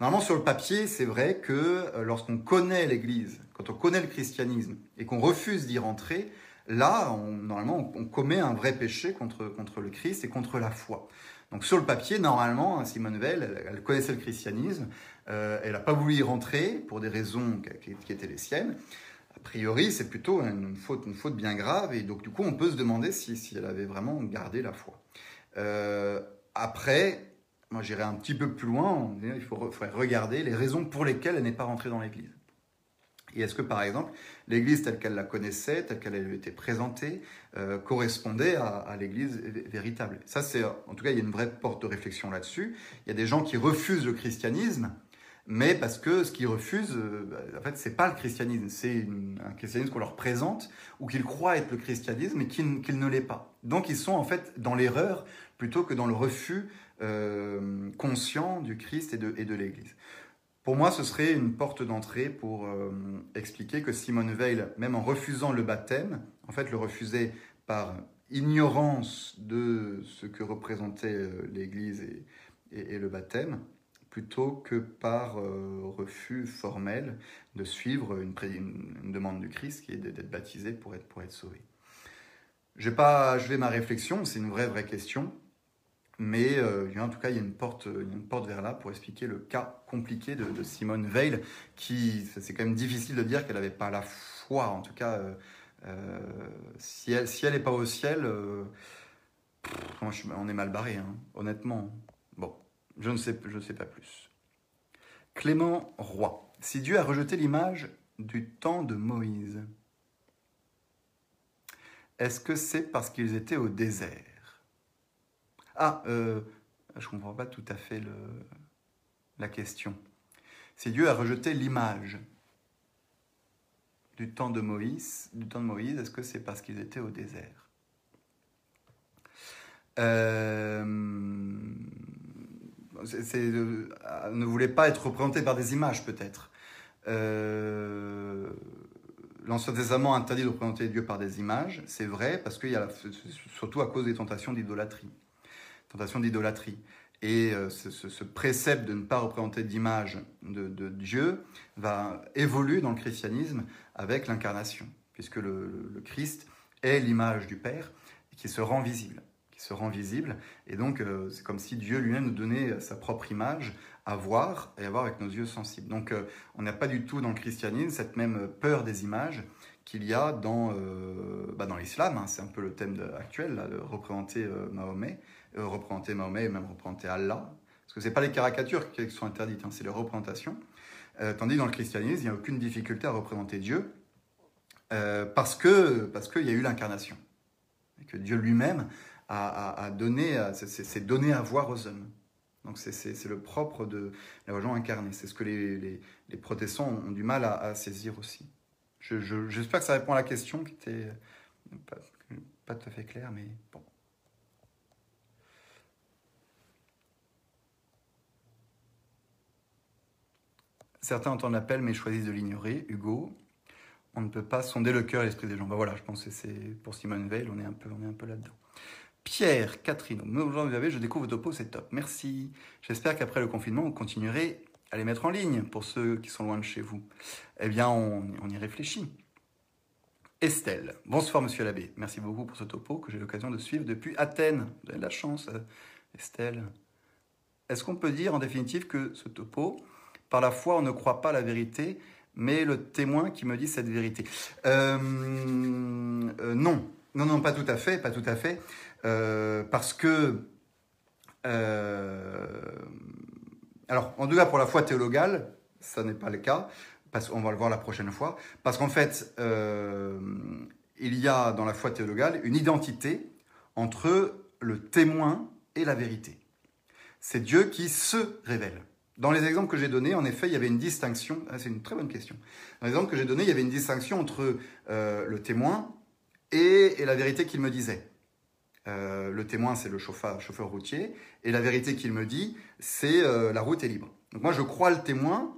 Normalement, sur le papier, c'est vrai que euh, lorsqu'on connaît l'Église, quand on connaît le christianisme et qu'on refuse d'y rentrer, là, normalement, on, commet un vrai péché contre, contre le Christ et contre la foi. Donc sur le papier, normalement, Simone Veil, elle, connaissait le christianisme, euh, elle n'a pas voulu y rentrer pour des raisons qui, étaient les siennes. A priori, c'est plutôt une faute, une faute bien grave, et donc du coup, on peut se demander si elle avait vraiment gardé la foi. Euh, après, moi j'irai un petit peu plus loin, il faudrait regarder les raisons pour lesquelles elle n'est pas rentrée dans l'Église. Et est-ce que par exemple, l'Église telle qu'elle la connaissait, telle qu'elle avait été présentée, euh, correspondait à, l'Église véritable? Ça, c'est en tout cas, il y a une vraie porte de réflexion là-dessus. Il y a des gens qui refusent le christianisme, mais parce que ce qu'ils refusent, euh, en fait, c'est pas le christianisme, c'est un christianisme qu'on leur présente ou qu'ils croient être le christianisme et qu'il ne l'est pas. Donc ils sont en fait dans l'erreur plutôt que dans le refus euh, conscient du Christ et de, et de l'Église. Pour moi, ce serait une porte d'entrée pour euh, expliquer que Simone Veil, même en refusant le baptême, en fait le refusait par ignorance de ce que représentait euh, l'Église et, le baptême, plutôt que par refus formel de suivre une, demande du Christ qui est d'être baptisé pour être, pour être sauvé. Je vais pas ma réflexion, c'est une vraie, vraie question. Mais euh, en tout cas, il y a une porte, une porte vers là pour expliquer le cas compliqué de, Simone Veil, qui, c'est quand même difficile de dire qu'elle n'avait pas la foi. En tout cas, euh, euh, si elle n'est pas au ciel, on est mal barré, hein, honnêtement. Bon, je ne, sais, je ne sais pas plus. Clément Roy. Si Dieu a rejeté l'image du temps de Moïse, est-ce que c'est parce qu'ils étaient au désert? Ah, euh, je ne comprends pas tout à fait la question. Si Dieu a rejeté l'image du temps de Moïse, Moïse, est-ce que c'est parce qu'ils étaient au désert? Euh, ne voulait pas être représenté par des images peut-être. Euh, L'Ancien Testament interdit de représenter Dieu par des images, c'est vrai, parce qu'il y a surtout à cause des tentations d'idolâtrie d'idolâtrie. Et euh, ce, précepte de ne pas représenter d'image de, Dieu va évoluer dans le christianisme avec l'incarnation, puisque le, Christ est l'image du Père qui se rend visible, qui se rend visible. Et donc euh, c'est comme si Dieu lui-même nous donnait sa propre image à voir et à voir avec nos yeux sensibles. Donc euh, on n'a pas du tout dans le christianisme cette même peur des images qu'il y a dans, bah, dans l'islam. Hein. c'est un peu le thème actuel, là, de représenter Mahomet. Euh, représenter Mahomet et même représenter Allah. Parce que ce n'est pas les caricatures qui sont interdites, hein, c'est les représentations. Euh, tandis que dans le christianisme, il n'y a aucune difficulté à représenter Dieu euh, parce que parce qu'il y a eu l'incarnation. Et que Dieu lui-même a, donné, s'est donné à voir aux hommes. Donc c'est le propre de la religion incarnée. C'est ce que les, protestants ont, du mal à, saisir aussi. J'espère je, que ça répond à la question qui était pas, pas tout à fait claire, mais bon. Certains entendent l'appel mais choisissent de l'ignorer. Hugo, on ne peut pas sonder le cœur et l'esprit des gens. Ben voilà, je pense que c'est pour Simone Veil, on est un peu, là-dedans. Pierre, Catherine, bonjour, je découvre vos topos, c'est top. Merci. J'espère qu'après le confinement, vous continuerez à les mettre en ligne pour ceux qui sont loin de chez vous. Eh bien, on, y réfléchit. Estelle, bonsoir monsieur l'abbé. Merci beaucoup pour ce topo que j'ai l'occasion de suivre depuis Athènes. Vous de la chance, euh, Estelle. Est-ce qu'on peut dire en définitive que ce topo, par la foi, on ne croit pas la vérité, mais le témoin qui me dit cette vérité. Euh, euh, non, non, non, pas tout à fait, pas tout à fait, euh, parce que, alors, en tout cas pour la foi théologale, ça n'est pas le cas, parce qu'on va le voir la prochaine fois, parce qu'en fait, il y a dans la foi théologale une identité entre le témoin et la vérité. C'est Dieu qui se révèle. Dans les exemples que j'ai donnés, en effet, il y avait une distinction. Ah, c'est une très bonne question. Dans les exemples que j'ai donnés, il y avait une distinction entre euh, le témoin et, la vérité qu'il me disait. Euh, le témoin, c'est le chauffeur, routier, et la vérité qu'il me dit, c'est euh, la route est libre. Donc moi, je crois le témoin,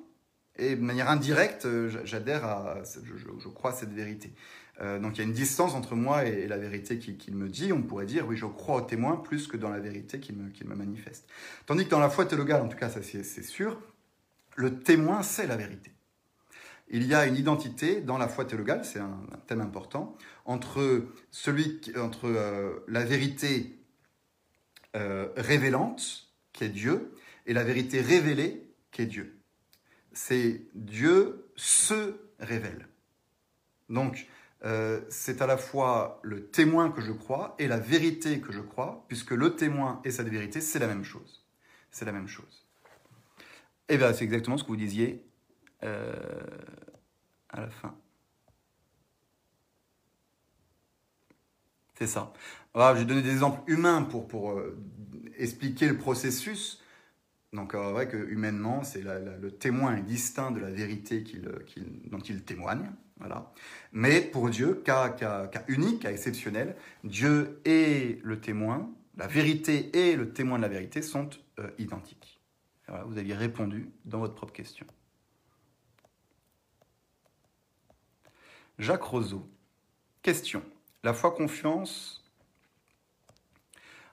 et de manière indirecte, j'adhère à, je, crois cette vérité. Euh, donc il y a une distance entre moi et, la vérité qu'il me dit. On pourrait dire, oui, je crois au témoin plus que dans la vérité qu'il me, manifeste. Tandis que dans la foi théologale, en tout cas, ça c'est sûr, le témoin, c'est la vérité. Il y a une identité dans la foi théologale, c'est un, thème important, entre, celui, entre euh, la vérité euh, révélante, qui est Dieu, et la vérité révélée, qui est Dieu. C'est Dieu se révèle. Donc, euh, c'est à la fois le témoin que je crois et la vérité que je crois, puisque le témoin et cette vérité, c'est la même chose. C'est la même chose. Et eh c'est exactement ce que vous disiez euh, à la fin. C'est ça. J'ai donné des exemples humains pour, pour euh, expliquer le processus. Donc, c'est vrai que humainement, c'est le témoin est distinct de la vérité dont il témoigne. Mais pour Dieu, cas, unique, cas exceptionnel, Dieu et le témoin, la vérité et le témoin de la vérité sont euh, identiques. vous aviez répondu dans votre propre question. Jacques Roseau. Question. La foi confiance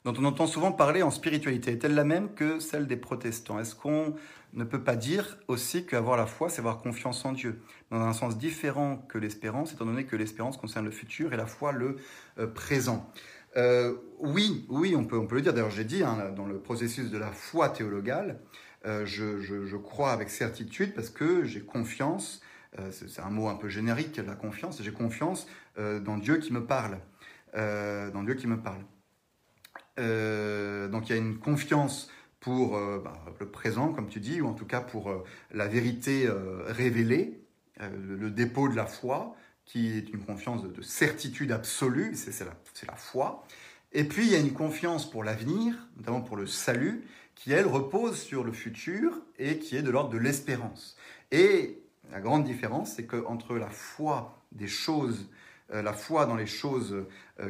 dont on entend souvent parler en spiritualité est-elle la même que celle des protestants? Est-ce qu'on ne peut pas dire aussi qu'avoir la foi, c'est avoir confiance en Dieu, dans un sens différent que l'espérance, étant donné que l'espérance concerne le futur et la foi le euh, présent. Euh, oui, oui, on peut, on peut le dire. D'ailleurs, j'ai dit, hein, dans le processus de la foi théologale, euh, je, crois avec certitude parce que j'ai confiance, c'est un mot un peu générique, la confiance, j'ai confiance dans Dieu qui me parle. dans Dieu qui me parle. Donc il y a une confiance pour euh, bah, le présent, comme tu dis, ou en tout cas pour euh, la vérité euh, révélée, le, dépôt de la foi, qui est une confiance de, certitude absolue, c'est la, foi. Et puis il y a une confiance pour l'avenir, notamment pour le salut, qui elle repose sur le futur et qui est de l'ordre de l'espérance. Et la grande différence, c'est qu'entre la foi des choses, la foi dans les choses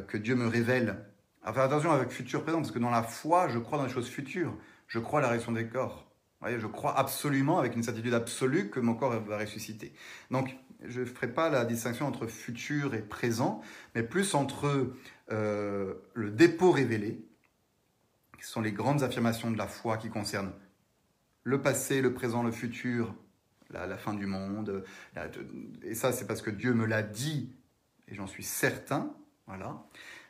que Dieu me révèle, enfin attention avec futur présent, parce que dans la foi, je crois dans les choses futures je crois à la résurrection des corps. je crois absolument, avec une certitude absolue, que mon corps va ressusciter. Donc, je ne ferai pas la distinction entre futur et présent, mais plus entre euh, le dépôt révélé, qui sont les grandes affirmations de la foi qui concernent le passé, le présent, le futur, la, fin du monde. et ça, c'est parce que Dieu me l'a dit, et j'en suis certain. Voilà.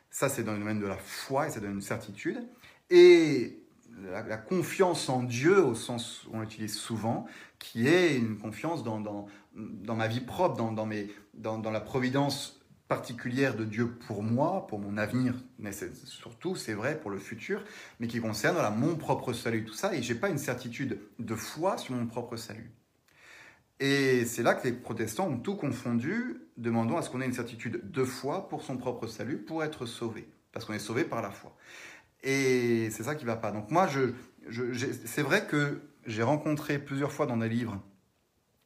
Ça, c'est dans le domaine de la foi, et ça donne une certitude. Et la, confiance en Dieu, au sens où on l'utilise souvent, qui est une confiance dans, dans, ma vie propre, dans, dans la providence particulière de Dieu pour moi, pour mon avenir, mais surtout, c'est vrai, pour le futur, mais qui concerne voilà, mon propre salut, tout ça, et j'ai pas une certitude de foi sur mon propre salut. Et c'est là que les protestants ont tout confondu, demandant à ce qu'on ait une certitude de foi pour son propre salut, pour être sauvé, parce qu'on est sauvé par la foi. Et c'est ça qui va pas. Donc moi, c'est vrai que j'ai rencontré plusieurs fois dans des livres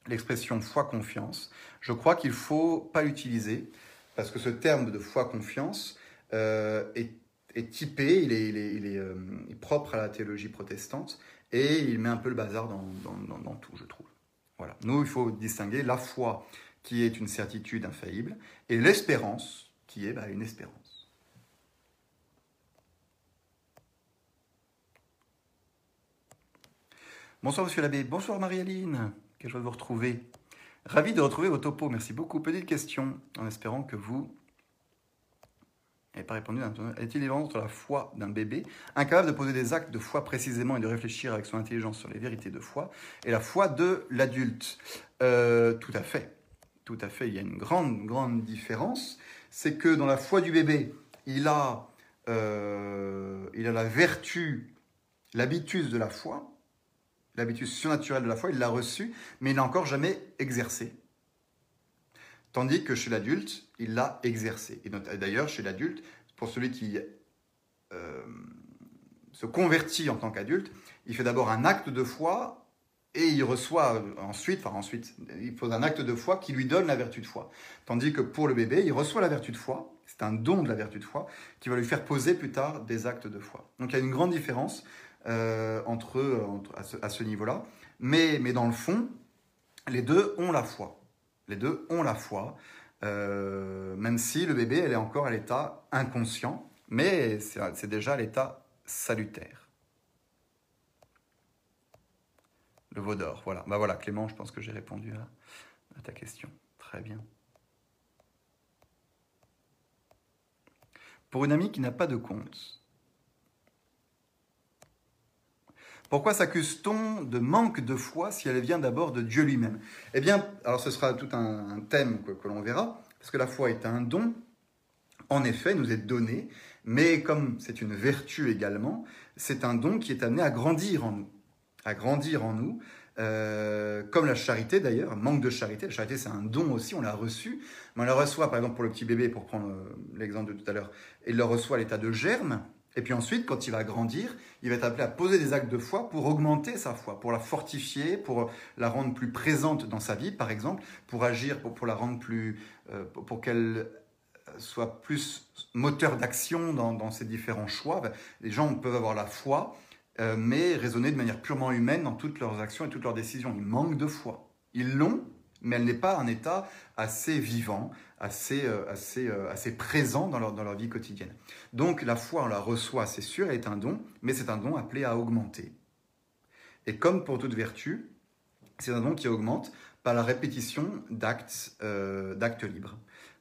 l'expression foi-confiance. Je crois qu'il ne faut pas l'utiliser parce que ce terme de foi-confiance euh, est, typé, il est, euh, propre à la théologie protestante et il met un peu le bazar dans tout, je trouve. Nous, il faut distinguer la foi qui est une certitude infaillible et l'espérance qui est bah, une espérance. Bonsoir Monsieur l'abbé, bonsoir Marie-Aline, quelle joie de vous retrouver. Ravi de retrouver vos topos, merci beaucoup. Petite question, en espérant que vous pas répondu. Est-il évident entre la foi d'un bébé, incapable de poser des actes de foi précisément et de réfléchir avec son intelligence sur les vérités de foi, et la foi de l'adulte? Euh, Tout à fait, tout à fait. Il y a une grande, grande différence. C'est que dans la foi du bébé, il a, euh, il a la vertu, l'habitus de la foi, l'habitude surnaturelle de la foi, il l'a reçue, mais il n'a encore jamais exercé. Tandis que chez l'adulte, il l'a exercé. Et d'ailleurs, chez l'adulte, pour celui qui euh, se convertit en tant qu'adulte, il fait d'abord un acte de foi et il reçoit ensuite, enfin ensuite, il pose un acte de foi qui lui donne la vertu de foi. Tandis que pour le bébé, il reçoit la vertu de foi, c'est un don de la vertu de foi, qui va lui faire poser plus tard des actes de foi. Donc il y a une grande différence euh, entre à ce, niveau-là. Mais, mais dans le fond, les deux ont la foi. Les deux ont la foi, euh, même si le bébé, elle est encore à l'état inconscient, mais c'est déjà l'état salutaire. Le veau d'or, voilà. Bah voilà, Clément, je pense que j'ai répondu à ta question. Très bien. Pour une amie qui n'a pas de compte, Pourquoi s'accuse-t-on de manque de foi si elle vient d'abord de Dieu lui-même? Eh bien, alors ce sera tout un, thème que, l'on verra, parce que la foi est un don, en effet, nous est donné, mais comme c'est une vertu également, c'est un don qui est amené à grandir en nous, à grandir en nous, euh, comme la charité d'ailleurs, manque de charité. La charité, c'est un don aussi, on l'a reçu. Mais on la reçoit, par exemple, pour le petit bébé, pour prendre euh, l'exemple de tout à l'heure, il le reçoit à l'état de germe. Et puis ensuite, quand il va grandir, il va être appelé à poser des actes de foi pour augmenter sa foi, pour la fortifier, pour la rendre plus présente dans sa vie, par exemple, pour agir, pour, la rendre plus, euh, pour qu'elle soit plus moteur d'action dans, ses différents choix. Les gens peuvent avoir la foi, euh, mais raisonner de manière purement humaine dans toutes leurs actions et toutes leurs décisions. Ils manquent de foi. Ils l'ont, mais elle n'est pas un état assez vivant, assez, euh, euh, assez présent dans leur, vie quotidienne. Donc la foi, on la reçoit, c'est sûr, elle est un don, mais c'est un don appelé à augmenter. Et comme pour toute vertu, c'est un don qui augmente par la répétition d'actes euh, libres.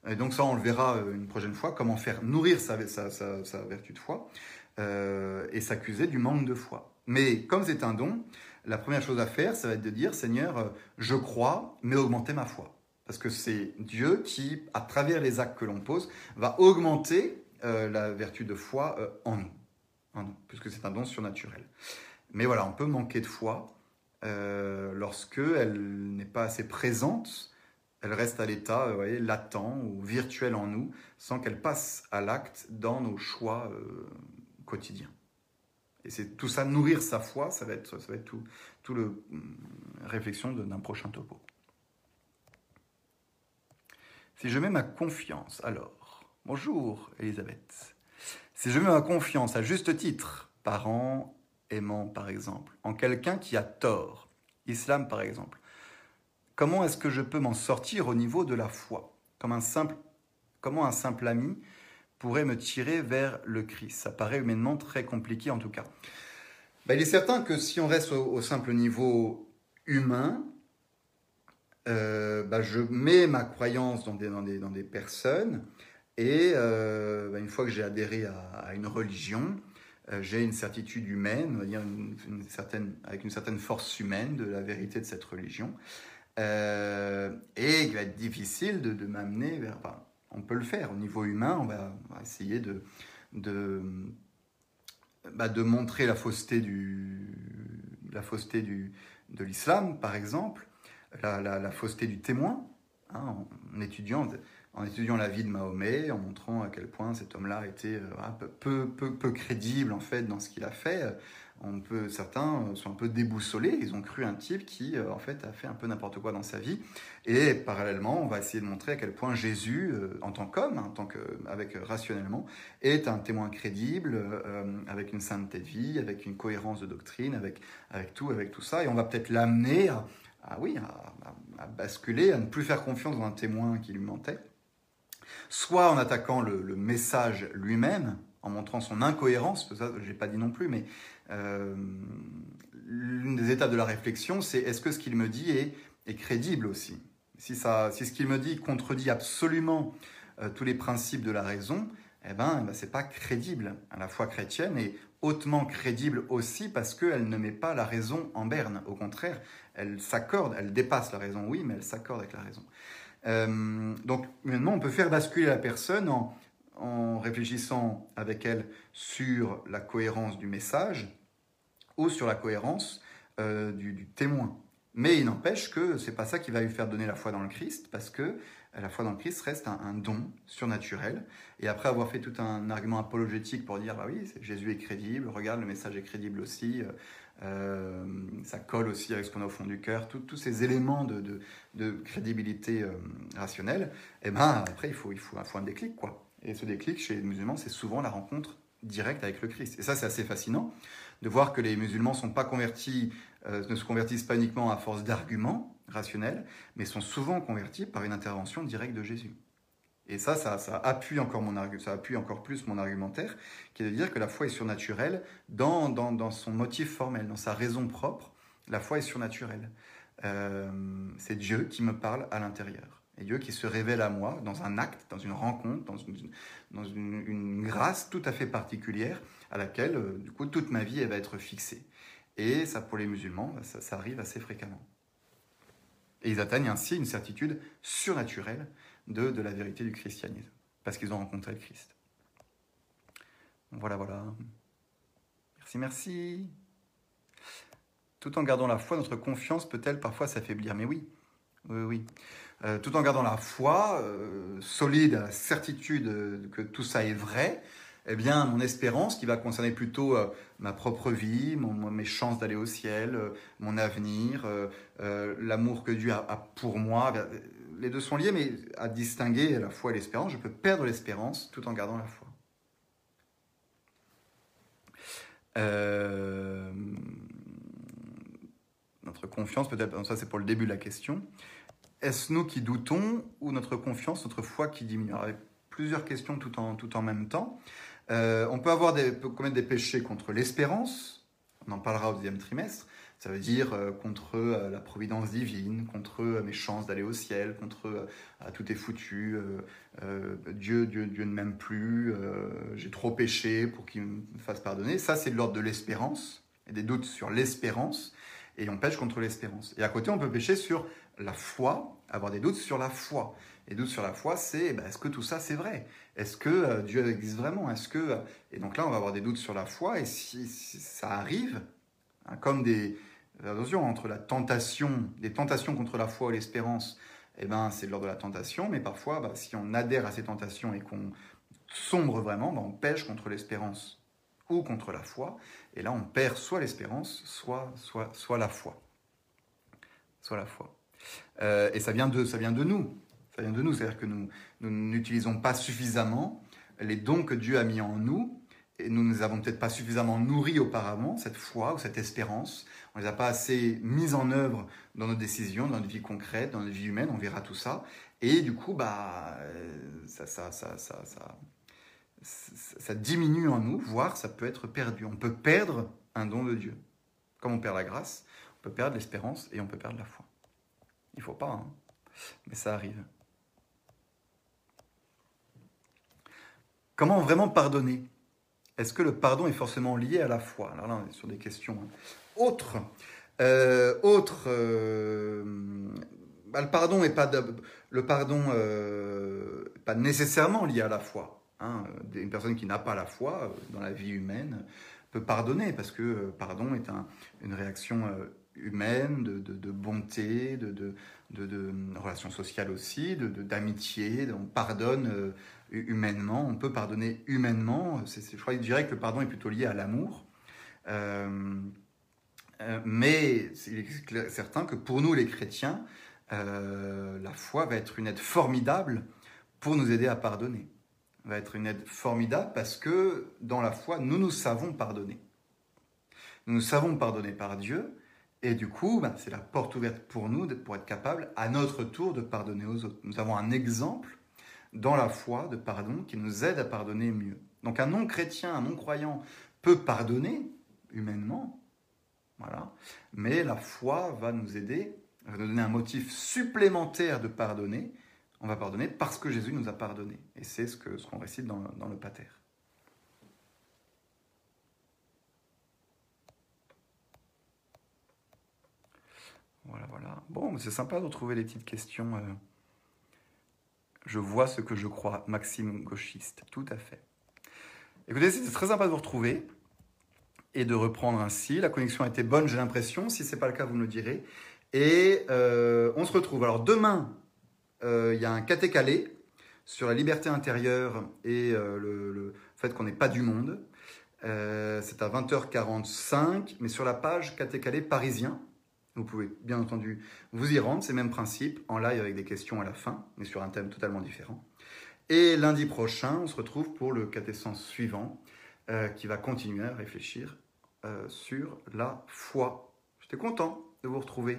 Et donc ça, on le verra une prochaine fois, comment faire nourrir sa, vertu de foi et s'accuser du manque de foi. Mais comme c'est un don, la première chose à faire, ça va être de dire, Seigneur, je crois, mais augmenter ma foi. Parce que c'est Dieu qui, à travers les actes que l'on pose, va augmenter euh, la vertu de foi euh, en, nous, puisque c'est un don surnaturel. Mais voilà, on peut manquer de foi lorsque elle n'est pas assez présente, elle reste à l'état latent ou virtuel en nous, sans qu'elle passe à l'acte dans nos choix quotidiens. Et c'est tout ça, nourrir sa foi, ça va être, ça va tout le hum, réflexion d'un prochain topo. Si je mets ma confiance, alors, bonjour Elisabeth, si je mets ma confiance à juste titre, parents aimant par exemple, en quelqu'un qui a tort, islam par exemple, comment est-ce que je peux m'en sortir au niveau de la foi? Comme un simple, Comment un simple ami pourrait me tirer vers le Christ? Ça paraît humainement très compliqué en tout cas. Ben, il est certain que si on reste au, simple niveau humain, euh, ben, je mets ma croyance dans des, personnes et euh, ben, une fois que j'ai adhéré à, une religion, euh, j'ai une certitude humaine, avec une certaine force humaine de la vérité de cette religion. et il va être difficile de, m'amener vers on peut le faire. Au niveau humain, on va, essayer bah, de, montrer la fausseté, de l'islam, par exemple, la, fausseté du témoin. Hein, en étudiant, en étudiant la vie de Mahomet, en montrant à quel point cet homme-là était euh, peu, peu, peu, crédible en fait dans ce qu'il a fait. On peut, certains sont un peu déboussolés, ils ont cru un type qui euh, en fait a fait un peu n'importe quoi dans sa vie. Et parallèlement, on va essayer de montrer à quel point Jésus, euh, en tant qu'homme, en tant que, avec rationnellement, est un témoin crédible, avec une sainteté de vie, avec une cohérence de doctrine, avec, avec tout, avec tout ça. Et on va peut-être l'amener à, oui, à, à, basculer, à ne plus faire confiance dans un témoin qui lui mentait soit en attaquant le, message lui-même, en montrant son incohérence, ça j'ai pas dit non plus, mais euh, l'une des étapes de la réflexion, c'est est-ce que ce qu'il me dit est, crédible aussi? Si, ça, ce qu'il me dit contredit absolument euh, tous les principes de la raison, eh ben, eh ben pas crédible. La foi chrétienne est hautement crédible aussi parce qu'elle ne met pas la raison en berne. Au contraire, elle s'accorde, elle dépasse la raison, oui, mais elle s'accorde avec la raison. Euh, donc, maintenant, on peut faire basculer la personne en, réfléchissant avec elle sur la cohérence du message ou sur la cohérence euh, du, témoin. Mais il n'empêche que c'est pas ça qui va lui faire donner la foi dans le Christ, parce que la foi dans Christ reste un, don surnaturel. Et après avoir fait tout un argument apologétique pour dire, bah oui, Jésus est crédible, regarde, le message est crédible aussi, euh, euh, ça colle aussi avec ce qu'on a au fond du cœur, tous ces éléments de, crédibilité euh, rationnelle, et eh ben après il faut, il, faut, un déclic quoi. Et ce déclic chez les musulmans, c'est souvent la rencontre directe avec le Christ. Et ça, c'est assez fascinant de voir que les musulmans sont pas convertis, euh, ne se convertissent pas uniquement à force d'arguments rationnels, mais sont souvent convertis par une intervention directe de Jésus. Et ça, ça, appuie encore mon ça appuie encore plus mon argumentaire, qui est de dire que la foi est surnaturelle dans, dans, son motif formel, dans sa raison propre. La foi est surnaturelle. Euh, c'est Dieu qui me parle à l'intérieur. Et Dieu qui se révèle à moi dans un acte, dans une rencontre, dans une, grâce tout à fait particulière à laquelle, euh, du coup, toute ma vie, va être fixée. Et ça, pour les musulmans, ça, ça arrive assez fréquemment. Et ils atteignent ainsi une certitude surnaturelle de, la vérité du christianisme, parce qu'ils ont rencontré le Christ. Voilà, voilà. Merci, merci. Tout en gardant la foi, notre confiance peut-elle parfois s'affaiblir? Mais oui, oui, oui. Euh, tout en gardant la foi euh, solide, la certitude que tout ça est vrai, eh bien, mon espérance, qui va concerner plutôt euh, ma propre vie, mes chances d'aller au ciel, mon avenir, l'amour que Dieu a, pour moi, les deux sont liés, mais à distinguer la foi et l'espérance, je peux perdre l'espérance tout en gardant la foi. Euh, notre confiance, peut-être, ça c'est pour le début de la question. Est-ce nous qui doutons ou notre confiance, notre foi qui diminue Alors, plusieurs questions tout en, tout en même temps. Euh, on peut avoir des, commettre des péchés contre l'espérance, on en parlera au deuxième trimestre, ça veut dire euh, contre euh, la providence divine, contre mes chances d'aller au ciel, contre tout est foutu, Dieu, Dieu, Dieu ne m'aime plus, j'ai trop péché pour qu'il me fasse pardonner. Ça, c'est de l'ordre de l'espérance, et des doutes sur l'espérance, et on pêche contre l'espérance. Et à côté, on peut pécher sur la foi, avoir des doutes sur la foi. Et doutes sur la foi, c'est eh ben, est-ce que tout ça c'est vrai? Est-ce que Dieu existe vraiment? Est-ce que et donc là, on va avoir des doutes sur la foi. Et si, ça arrive, hein, comme des, attention, entre la tentation, les tentations contre la foi et l'espérance, eh ben, c'est lors de la tentation, mais parfois, bah, si on adhère à ces tentations et qu'on sombre vraiment, bah, on pêche contre l'espérance ou contre la foi, et là on perd soit l'espérance, soit, soit, soit la foi. Soit la foi. Euh, et ça vient, de, ça vient de nous. Ça vient de nous, c'est-à-dire que nous n'utilisons pas suffisamment les dons que Dieu a mis en nous et nous ne les avons peut-être pas suffisamment nourris auparavant, cette foi ou cette espérance. On ne les a pas assez mises en œuvre dans nos décisions, dans notre vie concrète, dans notre vie humaine, on verra tout ça. Et du coup, bah, ça, ça, diminue en nous, voire ça peut être perdu. On peut perdre un don de Dieu. Comme on perd la grâce, on peut perdre l'espérance et on peut perdre la foi. Il faut pas, hein mais ça arrive. Comment vraiment pardonner? Est-ce que le pardon est forcément lié à la foi? Alors là, on est sur des questions hein. autres. Euh, autre, euh, bah, le pardon n'est euh, pas nécessairement lié à la foi. Hein. Une personne qui n'a pas la foi dans la vie humaine peut pardonner parce que pardon est une réaction humaine, de, bonté, de, de, relations sociales aussi, d'amitié. on pardonne humainement, on peut pardonner humainement. je crois, je dirais que le pardon est plutôt lié à l'amour. mais il est certain que pour nous les chrétiens, la foi va être une aide formidable pour nous aider à pardonner. Va être une aide formidable parce que dans la foi, nous nous savons pardonner. Nous nous savons pardonner par Dieu et du coup, ben, c'est la porte ouverte pour nous pour être capable à notre tour de pardonner aux autres. Nous avons un exemple dans la foi de pardon qui nous aide à pardonner mieux. Donc un non-chrétien, un non-croyant peut pardonner humainement, voilà, mais la foi va nous aider, va nous donner un motif supplémentaire de pardonner on va pardonner parce que Jésus nous a pardonné. Et c'est ce qu'on ce qu'on récite dans, dans le Pater. Voilà, voilà. Bon, c'est sympa de retrouver les petites questions. Euh. Je vois ce que je crois, Maxime Gauchiste, tout à fait. Écoutez, c'était très sympa de vous retrouver et de reprendre ainsi. La connexion a été bonne, j'ai l'impression. Si ce n'est pas le cas, vous me le direz. Et euh, on se retrouve. Alors demain, euh, il y a un caté-calé sur la liberté intérieure et euh, le, fait qu'on n'est pas du monde. C'est à 20h45, mais sur la page caté-calé parisien. Vous pouvez bien entendu vous y rendre, c'est le même principe, en live avec des questions à la fin, mais sur un thème totalement différent. Et lundi prochain, on se retrouve pour le catessence suivant, qui va continuer à réfléchir sur la foi. J'étais content de vous retrouver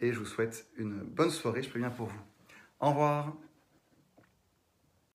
et je vous souhaite une bonne soirée, je préviens pour vous. Au revoir.